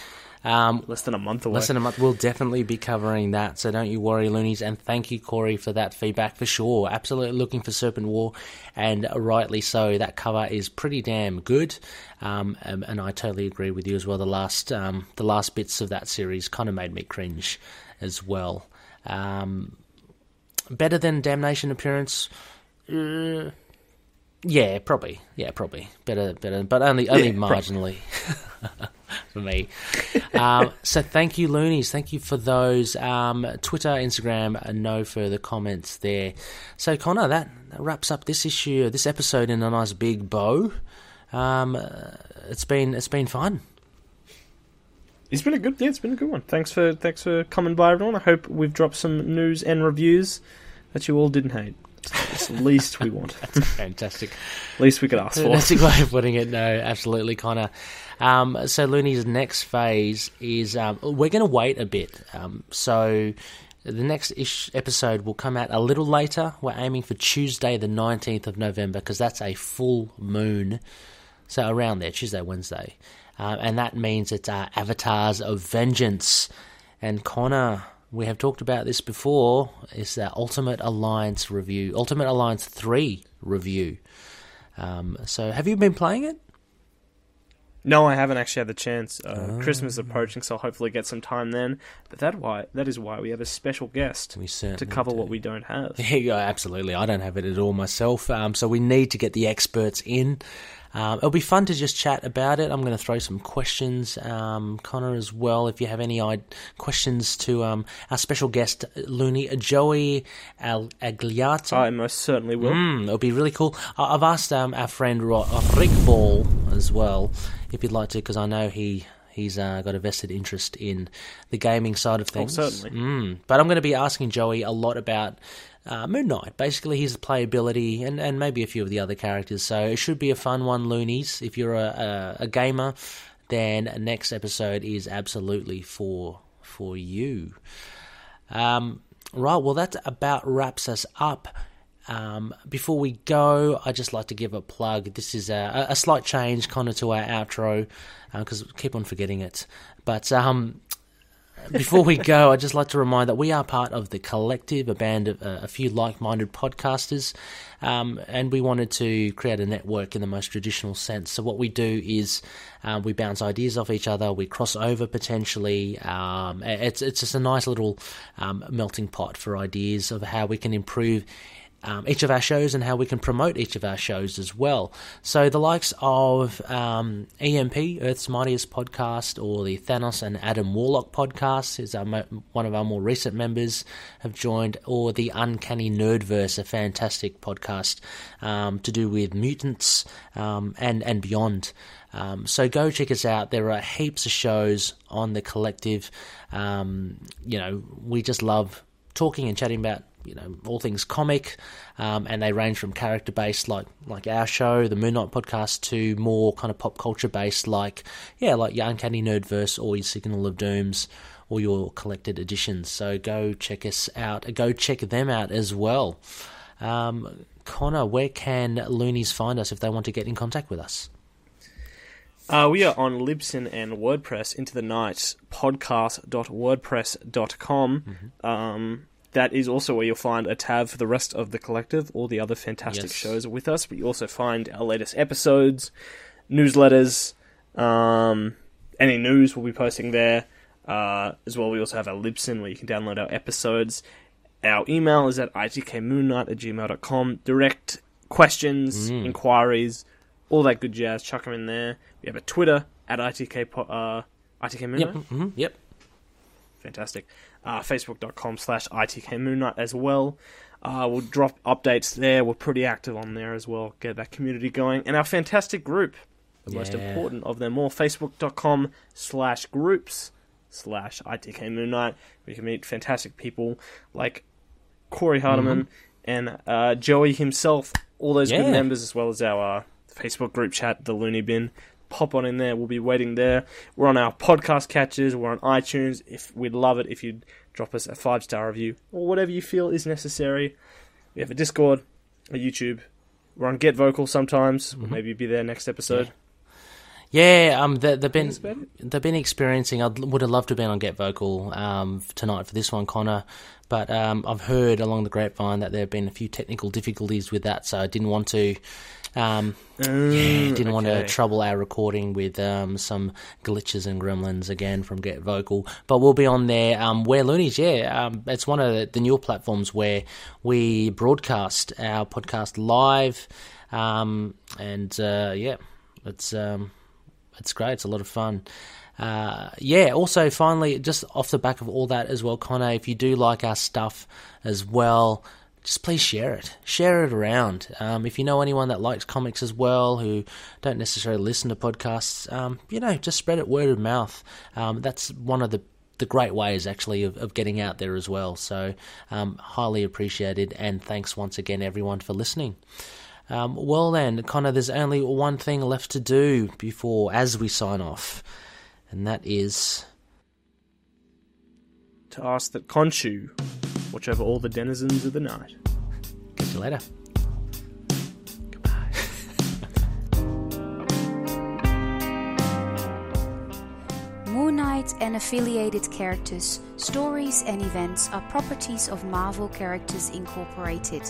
um, Less than a month away. less than a month. We'll definitely be covering that. So don't you worry, loonies. And thank you, Corey, for that feedback for sure. Absolutely looking for Serpent War, and rightly so. That cover is pretty damn good. Um, and, I totally agree with you as well. The last, um, the last bits of that series kind of made me cringe as well. Um, better than Damnation appearance. Uh, yeah, probably. Yeah, probably better, better, but only only Yeah, marginally for me. um, so thank you, Loonies. Thank you for those. Um, Twitter, Instagram, uh, no further comments there. So Connor, that, that wraps up this issue, this episode in a nice big bow. Um, uh, it's been it's been fun. It's been a good, yeah, it's been a good one. Thanks for thanks for coming by, everyone. I hope we've dropped some news and reviews that you all didn't hate. It's the least we want, That's Fantastic. least we could ask for. Good way of putting it. No, absolutely, Connor. Um, so Looney's next phase is um, we're going to wait a bit. Um, so the next ish episode will come out a little later. We're aiming for Tuesday, the nineteenth of November, because that's a full moon. So around there, Tuesday, Wednesday, uh, and that means it's uh, Avatars of Vengeance. And Connor, we have talked about this before. Is the Ultimate Alliance review, Ultimate Alliance three review. Um, so, have you been playing it? No, I haven't actually had the chance. Uh, Oh. Christmas is approaching, so I'll hopefully get some time then. But that why that is why we have a special guest We to cover do. what we don't have. Yeah, absolutely. I don't have it at all myself. Um, so we need to get the experts in. Um, it'll be fun to just chat about it. I'm going to throw some questions, um, Connor, as well. If you have any i- questions to um, our special guest, Looney Joey Al- Agliata. I most certainly will. Mm, it'll be really cool. I- I've asked um, our friend Ro- Rick Ball as well if you'd like to, because I know he he's uh, got a vested interest in the gaming side of things. Oh, certainly. Mm. But I'm going to be asking Joey a lot about uh, Moon Knight, basically his playability, and, and maybe a few of the other characters. So it should be a fun one, Loonies. If you're a, a, a gamer, then next episode is absolutely for for you. Um, right, well, that about wraps us up. Um, before we go, I'd just like to give a plug. This is a, a slight change, kind of to our outro, because we keep on forgetting it. But um, before we go, I'd just like to remind that we are part of the collective, a band of uh, a few like-minded podcasters, um, and we wanted to create a network in the most traditional sense. So what we do is uh, we bounce ideas off each other, we cross over potentially. Um, it's it's just a nice little um, melting pot for ideas of how we can improve um, each of our shows and how we can promote each of our shows as well. So the likes of um, EMP, Earth's Mightiest podcast, or the Thanos and Adam Warlock podcast is our mo- one of our more recent members have joined, or the Uncanny Nerdverse, a fantastic podcast um, to do with mutants um, and and beyond. Um, so go check us out. There are heaps of shows on the collective. Um, you know, we just love talking and chatting about you know all things comic, um, and they range from character based like like our show, the Moon Knight podcast, to more kind of pop culture based like yeah like your Uncanny Nerdverse or your Signal of Dooms or your collected editions. So go check us out. Go check them out as well. Um, Connor, where can loonies find us if they want to get in contact with us? Uh, we are on Libsyn and WordPress into the knight podcast.wordpress.com. Mm-hmm. Um, that is also where you'll find a tab for the rest of the collective, all the other fantastic Yes. shows with us. But you also find our latest episodes, newsletters, um, any news we'll be posting there. Uh, as well, we also have our Libsyn where you can download our episodes. Our email is at itkmoonnight at gmail.com. Direct questions, inquiries, all that good jazz, chuck them in there. We have a Twitter at ITK, po- uh, ITK Moon Yep, Knight. hmm yep. Fantastic. Uh, Facebook.com slash ITK Moon Knight as well. Uh, we'll drop updates there. We're pretty active on there as well. Get that community going. And our fantastic group, the most important of them all, Facebook.com slash groups slash ITK Moon Knight. We can meet fantastic people like Corey Hardiman and uh, Joey himself. All those Yeah. good members, as well as our uh, Facebook group chat, the Looney Bin. Pop on in there. We'll be waiting there. We're on our podcast catches. We're on iTunes. If we'd love it if you'd drop us a five star review or whatever you feel is necessary. We have a Discord, a YouTube. We're on Get Vocal sometimes. We'll maybe be there next episode. Yeah, um, they, they've been they've been experiencing. I would have loved to have been on Get Vocal um, tonight for this one, Connor, but um, I've heard along the grapevine that there have been a few technical difficulties with that, so I didn't want to. Um, yeah, didn't want to trouble our recording with um, some glitches and gremlins again from Get Vocal. But we'll be on there. Um, Where Loonies, yeah, um, it's one of the, the newer platforms where we broadcast our podcast live, um, and uh, yeah, it's um, it's great. It's a lot of fun. Uh, yeah, also, finally, just off the back of all that as well, Connor, if you do like our stuff as well, just please share it. Share it around. Um, if you know anyone that likes comics as well, who don't necessarily listen to podcasts, um, you know, just spread it word of mouth. Um, that's one of the the great ways actually of, of getting out there as well. So um, highly appreciated, and thanks once again, everyone, for listening. Um, well then, Connor, there's only one thing left to do before, as we sign off, and that is To ask that Khonshu watch over all the denizens of the night. catch you later. Moon Knight and affiliated characters, stories, and events are properties of Marvel Characters Incorporated.